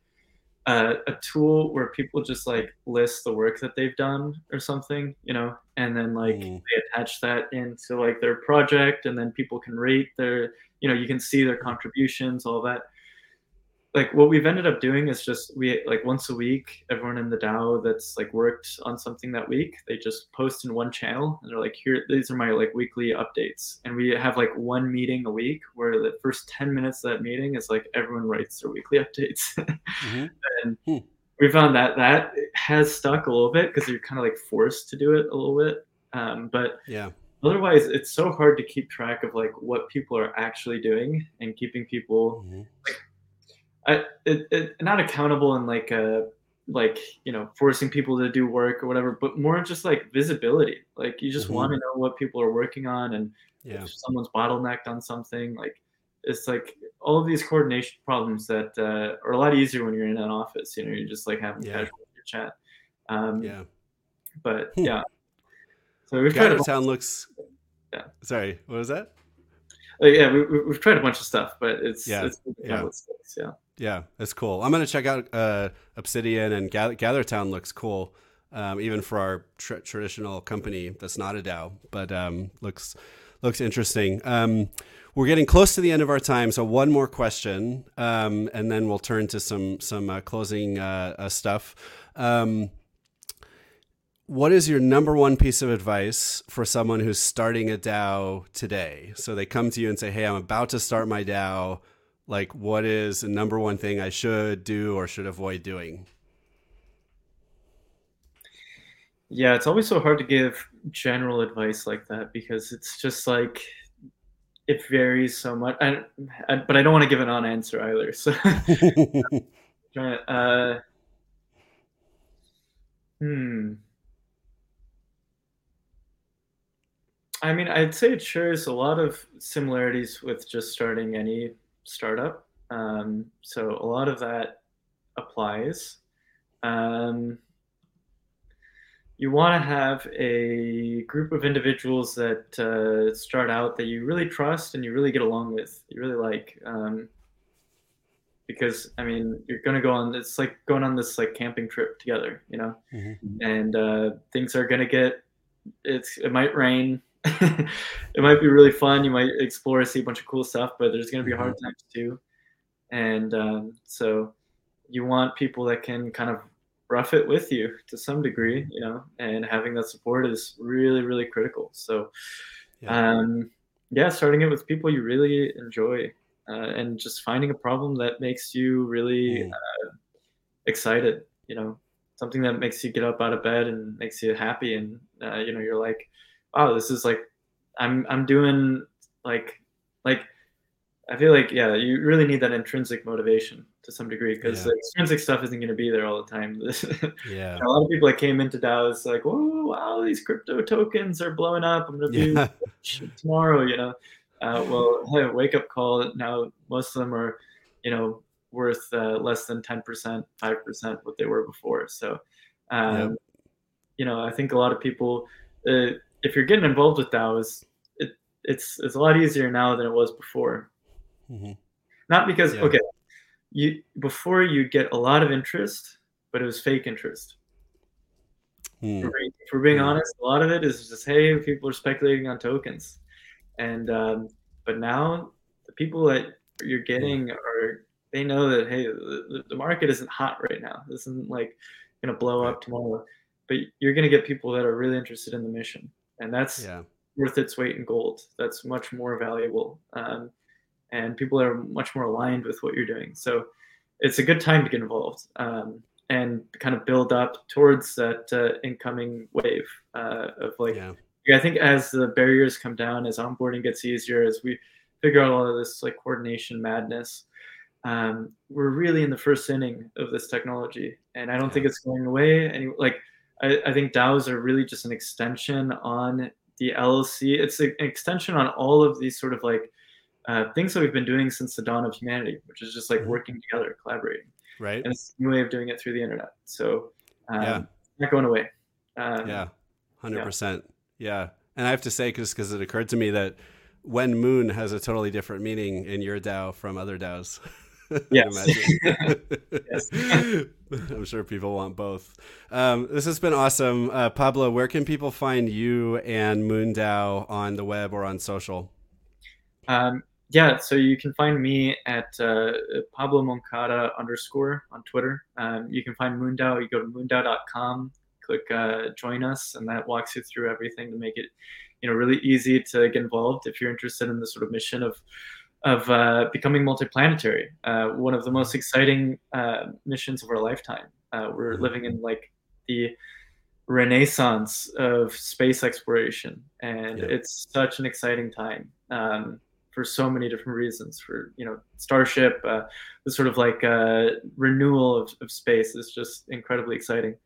uh, a tool where people just like list the work that they've done or something, you know, and then like mm. they attach that into like their project, and then people can rate their, you know, you can see their contributions, all that like what we've ended up doing is just we like once a week everyone in the dao that's like worked on something that week they just post in one channel and they're like here these are my like weekly updates and we have like one meeting a week where the first 10 minutes of that meeting is like everyone writes their weekly updates mm-hmm. and hmm. we found that that has stuck a little bit because you're kind of like forced to do it a little bit um, but yeah otherwise it's so hard to keep track of like what people are actually doing and keeping people mm-hmm. like I, it, it, not accountable and like a like you know forcing people to do work or whatever but more just like visibility like you just mm-hmm. want to know what people are working on and yeah. if someone's bottlenecked on something like it's like all of these coordination problems that uh, are a lot easier when you're in an office you know you're just like having yeah. casual chat um, yeah but hmm. yeah so we've tried to town looks yeah sorry what was that like, yeah we, we've tried a bunch of stuff but it's yeah it's yeah. yeah yeah, it's cool. I'm gonna check out uh, Obsidian and Gather, GatherTown looks cool, um, even for our tr- traditional company that's not a DAO, but um, looks looks interesting. Um, we're getting close to the end of our time, so one more question, um, and then we'll turn to some some uh, closing uh, uh stuff. Um, what is your number one piece of advice for someone who's starting a DAO today? So they come to you and say, "Hey, I'm about to start my DAO." Like what is the number one thing I should do or should avoid doing? Yeah, it's always so hard to give general advice like that because it's just like it varies so much. I, I, but I don't want to give an on answer either. So, uh, hmm. I mean, I'd say it shares a lot of similarities with just starting any startup. Um, so a lot of that applies. Um, you want to have a group of individuals that uh, start out that you really trust and you really get along with, you really like. Um, because I mean, you're gonna go on. It's like going on this like camping trip together, you know. Mm-hmm. And uh, things are gonna get. It's it might rain it might be really fun. You might explore, see a bunch of cool stuff, but there's going to be hard mm-hmm. times too. And um, so you want people that can kind of rough it with you to some degree, you know, and having that support is really, really critical. So, yeah. um, yeah, starting it with people you really enjoy uh, and just finding a problem that makes you really uh, excited, you know, something that makes you get up out of bed and makes you happy. And, uh, you know, you're like, oh, this is like, I'm, I'm doing like, like, I feel like, yeah, you really need that intrinsic motivation to some degree because yeah. the extrinsic stuff isn't going to be there all the time. yeah. a lot of people that came into DAOs like, whoa, wow, these crypto tokens are blowing up. I'm going to be yeah. tomorrow, you know. Uh, well, hey, wake up call. Now most of them are, you know, worth uh, less than 10%, 5% what they were before. So, um, yep. you know, I think a lot of people, uh, if you're getting involved with DAOs, it, it's, it's a lot easier now than it was before. Mm-hmm. Not because, yeah. okay, you before you get a lot of interest, but it was fake interest. Hmm. For, for, being hmm. honest, a lot of it is just hey, people are speculating on tokens, and um, but now the people that you're getting hmm. are they know that hey, the, the market isn't hot right now. This isn't like gonna blow up tomorrow, but you're gonna get people that are really interested in the mission, and that's yeah. worth its weight in gold. That's much more valuable. Um, and people are much more aligned with what you're doing. So it's a good time to get involved um, and kind of build up towards that uh, incoming wave uh, of like. Yeah. I think as the barriers come down, as onboarding gets easier, as we figure out all of this like coordination madness, um, we're really in the first inning of this technology, and I don't yeah. think it's going away. And like, I, I, think DAOs are really just an extension on the LLC. It's an extension on all of these sort of like uh, things that we've been doing since the dawn of humanity, which is just like mm-hmm. working together, collaborating. Right. And it's a new way of doing it through the internet. So um, yeah, not going away. Um, yeah, hundred yeah. percent. Yeah, and I have to say, because because it occurred to me that when moon has a totally different meaning in your DAO from other DAOs. Yes. yes. I'm sure people want both. Um, this has been awesome. Uh, Pablo, where can people find you and MoonDAO on the web or on social? Um, yeah, so you can find me at uh, Pablo Moncada underscore on Twitter. Um, you can find MoonDAO. You go to moondao.com, click uh, join us, and that walks you through everything to make it, you know, really easy to get involved if you're interested in the sort of mission of of uh, becoming multiplanetary. Uh, one of the most exciting uh, missions of our lifetime. Uh, we're mm-hmm. living in like the renaissance of space exploration, and yeah. it's such an exciting time. Um, for so many different reasons. For you know, Starship, uh, the sort of like uh, renewal of, of space is just incredibly exciting.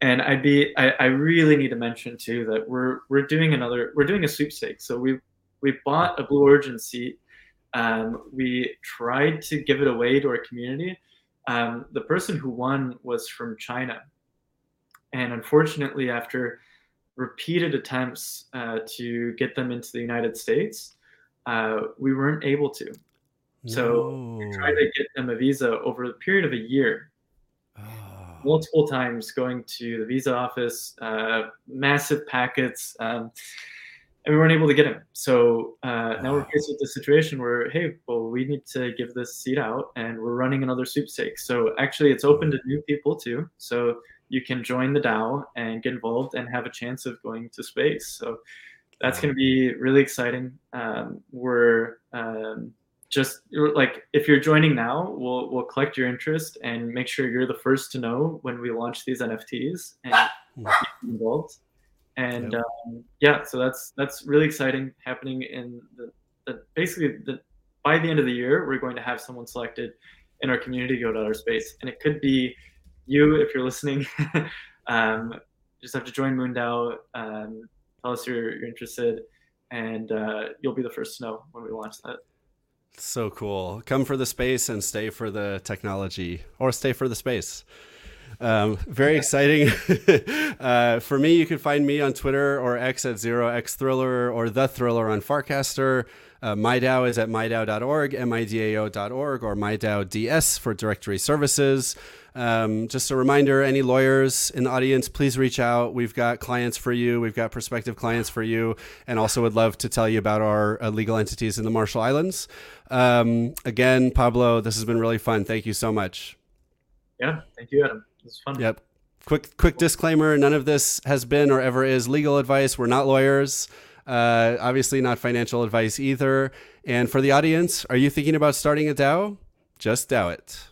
And I'd be, I, I really need to mention too that we're we're doing another, we're doing a sweepstakes. So we we bought a Blue Origin seat. Um, we tried to give it away to our community. Um, the person who won was from China, and unfortunately, after repeated attempts uh, to get them into the United States, uh, we weren't able to. So no. we tried to get them a visa over the period of a year, oh. multiple times going to the visa office, uh, massive packets, um, and we weren't able to get him. So uh, now we're faced with the situation where, hey, well, we need to give this seat out, and we're running another sweepstakes. So actually, it's open to new people too. So you can join the DAO and get involved and have a chance of going to space. So that's going to be really exciting. Um, we're um, just like if you're joining now, we'll we'll collect your interest and make sure you're the first to know when we launch these NFTs and get involved. And yep. um, yeah, so that's that's really exciting happening in the, the basically the by the end of the year we're going to have someone selected in our community go to outer space, and it could be you if you're listening. um, just have to join MoonDAO. Um, tell us you're, you're interested, and uh, you'll be the first to know when we launch that. So cool. Come for the space and stay for the technology, or stay for the space. Um, very exciting. uh, for me, you can find me on Twitter or X at zero X Thriller or the Thriller on Farcaster. Uh, MIDAO is at midao.org, midao.org, or MIDAO DS for directory services. Um, just a reminder any lawyers in the audience, please reach out. We've got clients for you, we've got prospective clients for you, and also would love to tell you about our uh, legal entities in the Marshall Islands. Um, again, Pablo, this has been really fun. Thank you so much. yeah, thank you, Adam. Was fun. Yep. Quick, quick disclaimer: None of this has been or ever is legal advice. We're not lawyers. Uh, obviously, not financial advice either. And for the audience, are you thinking about starting a DAO? Just DAO it.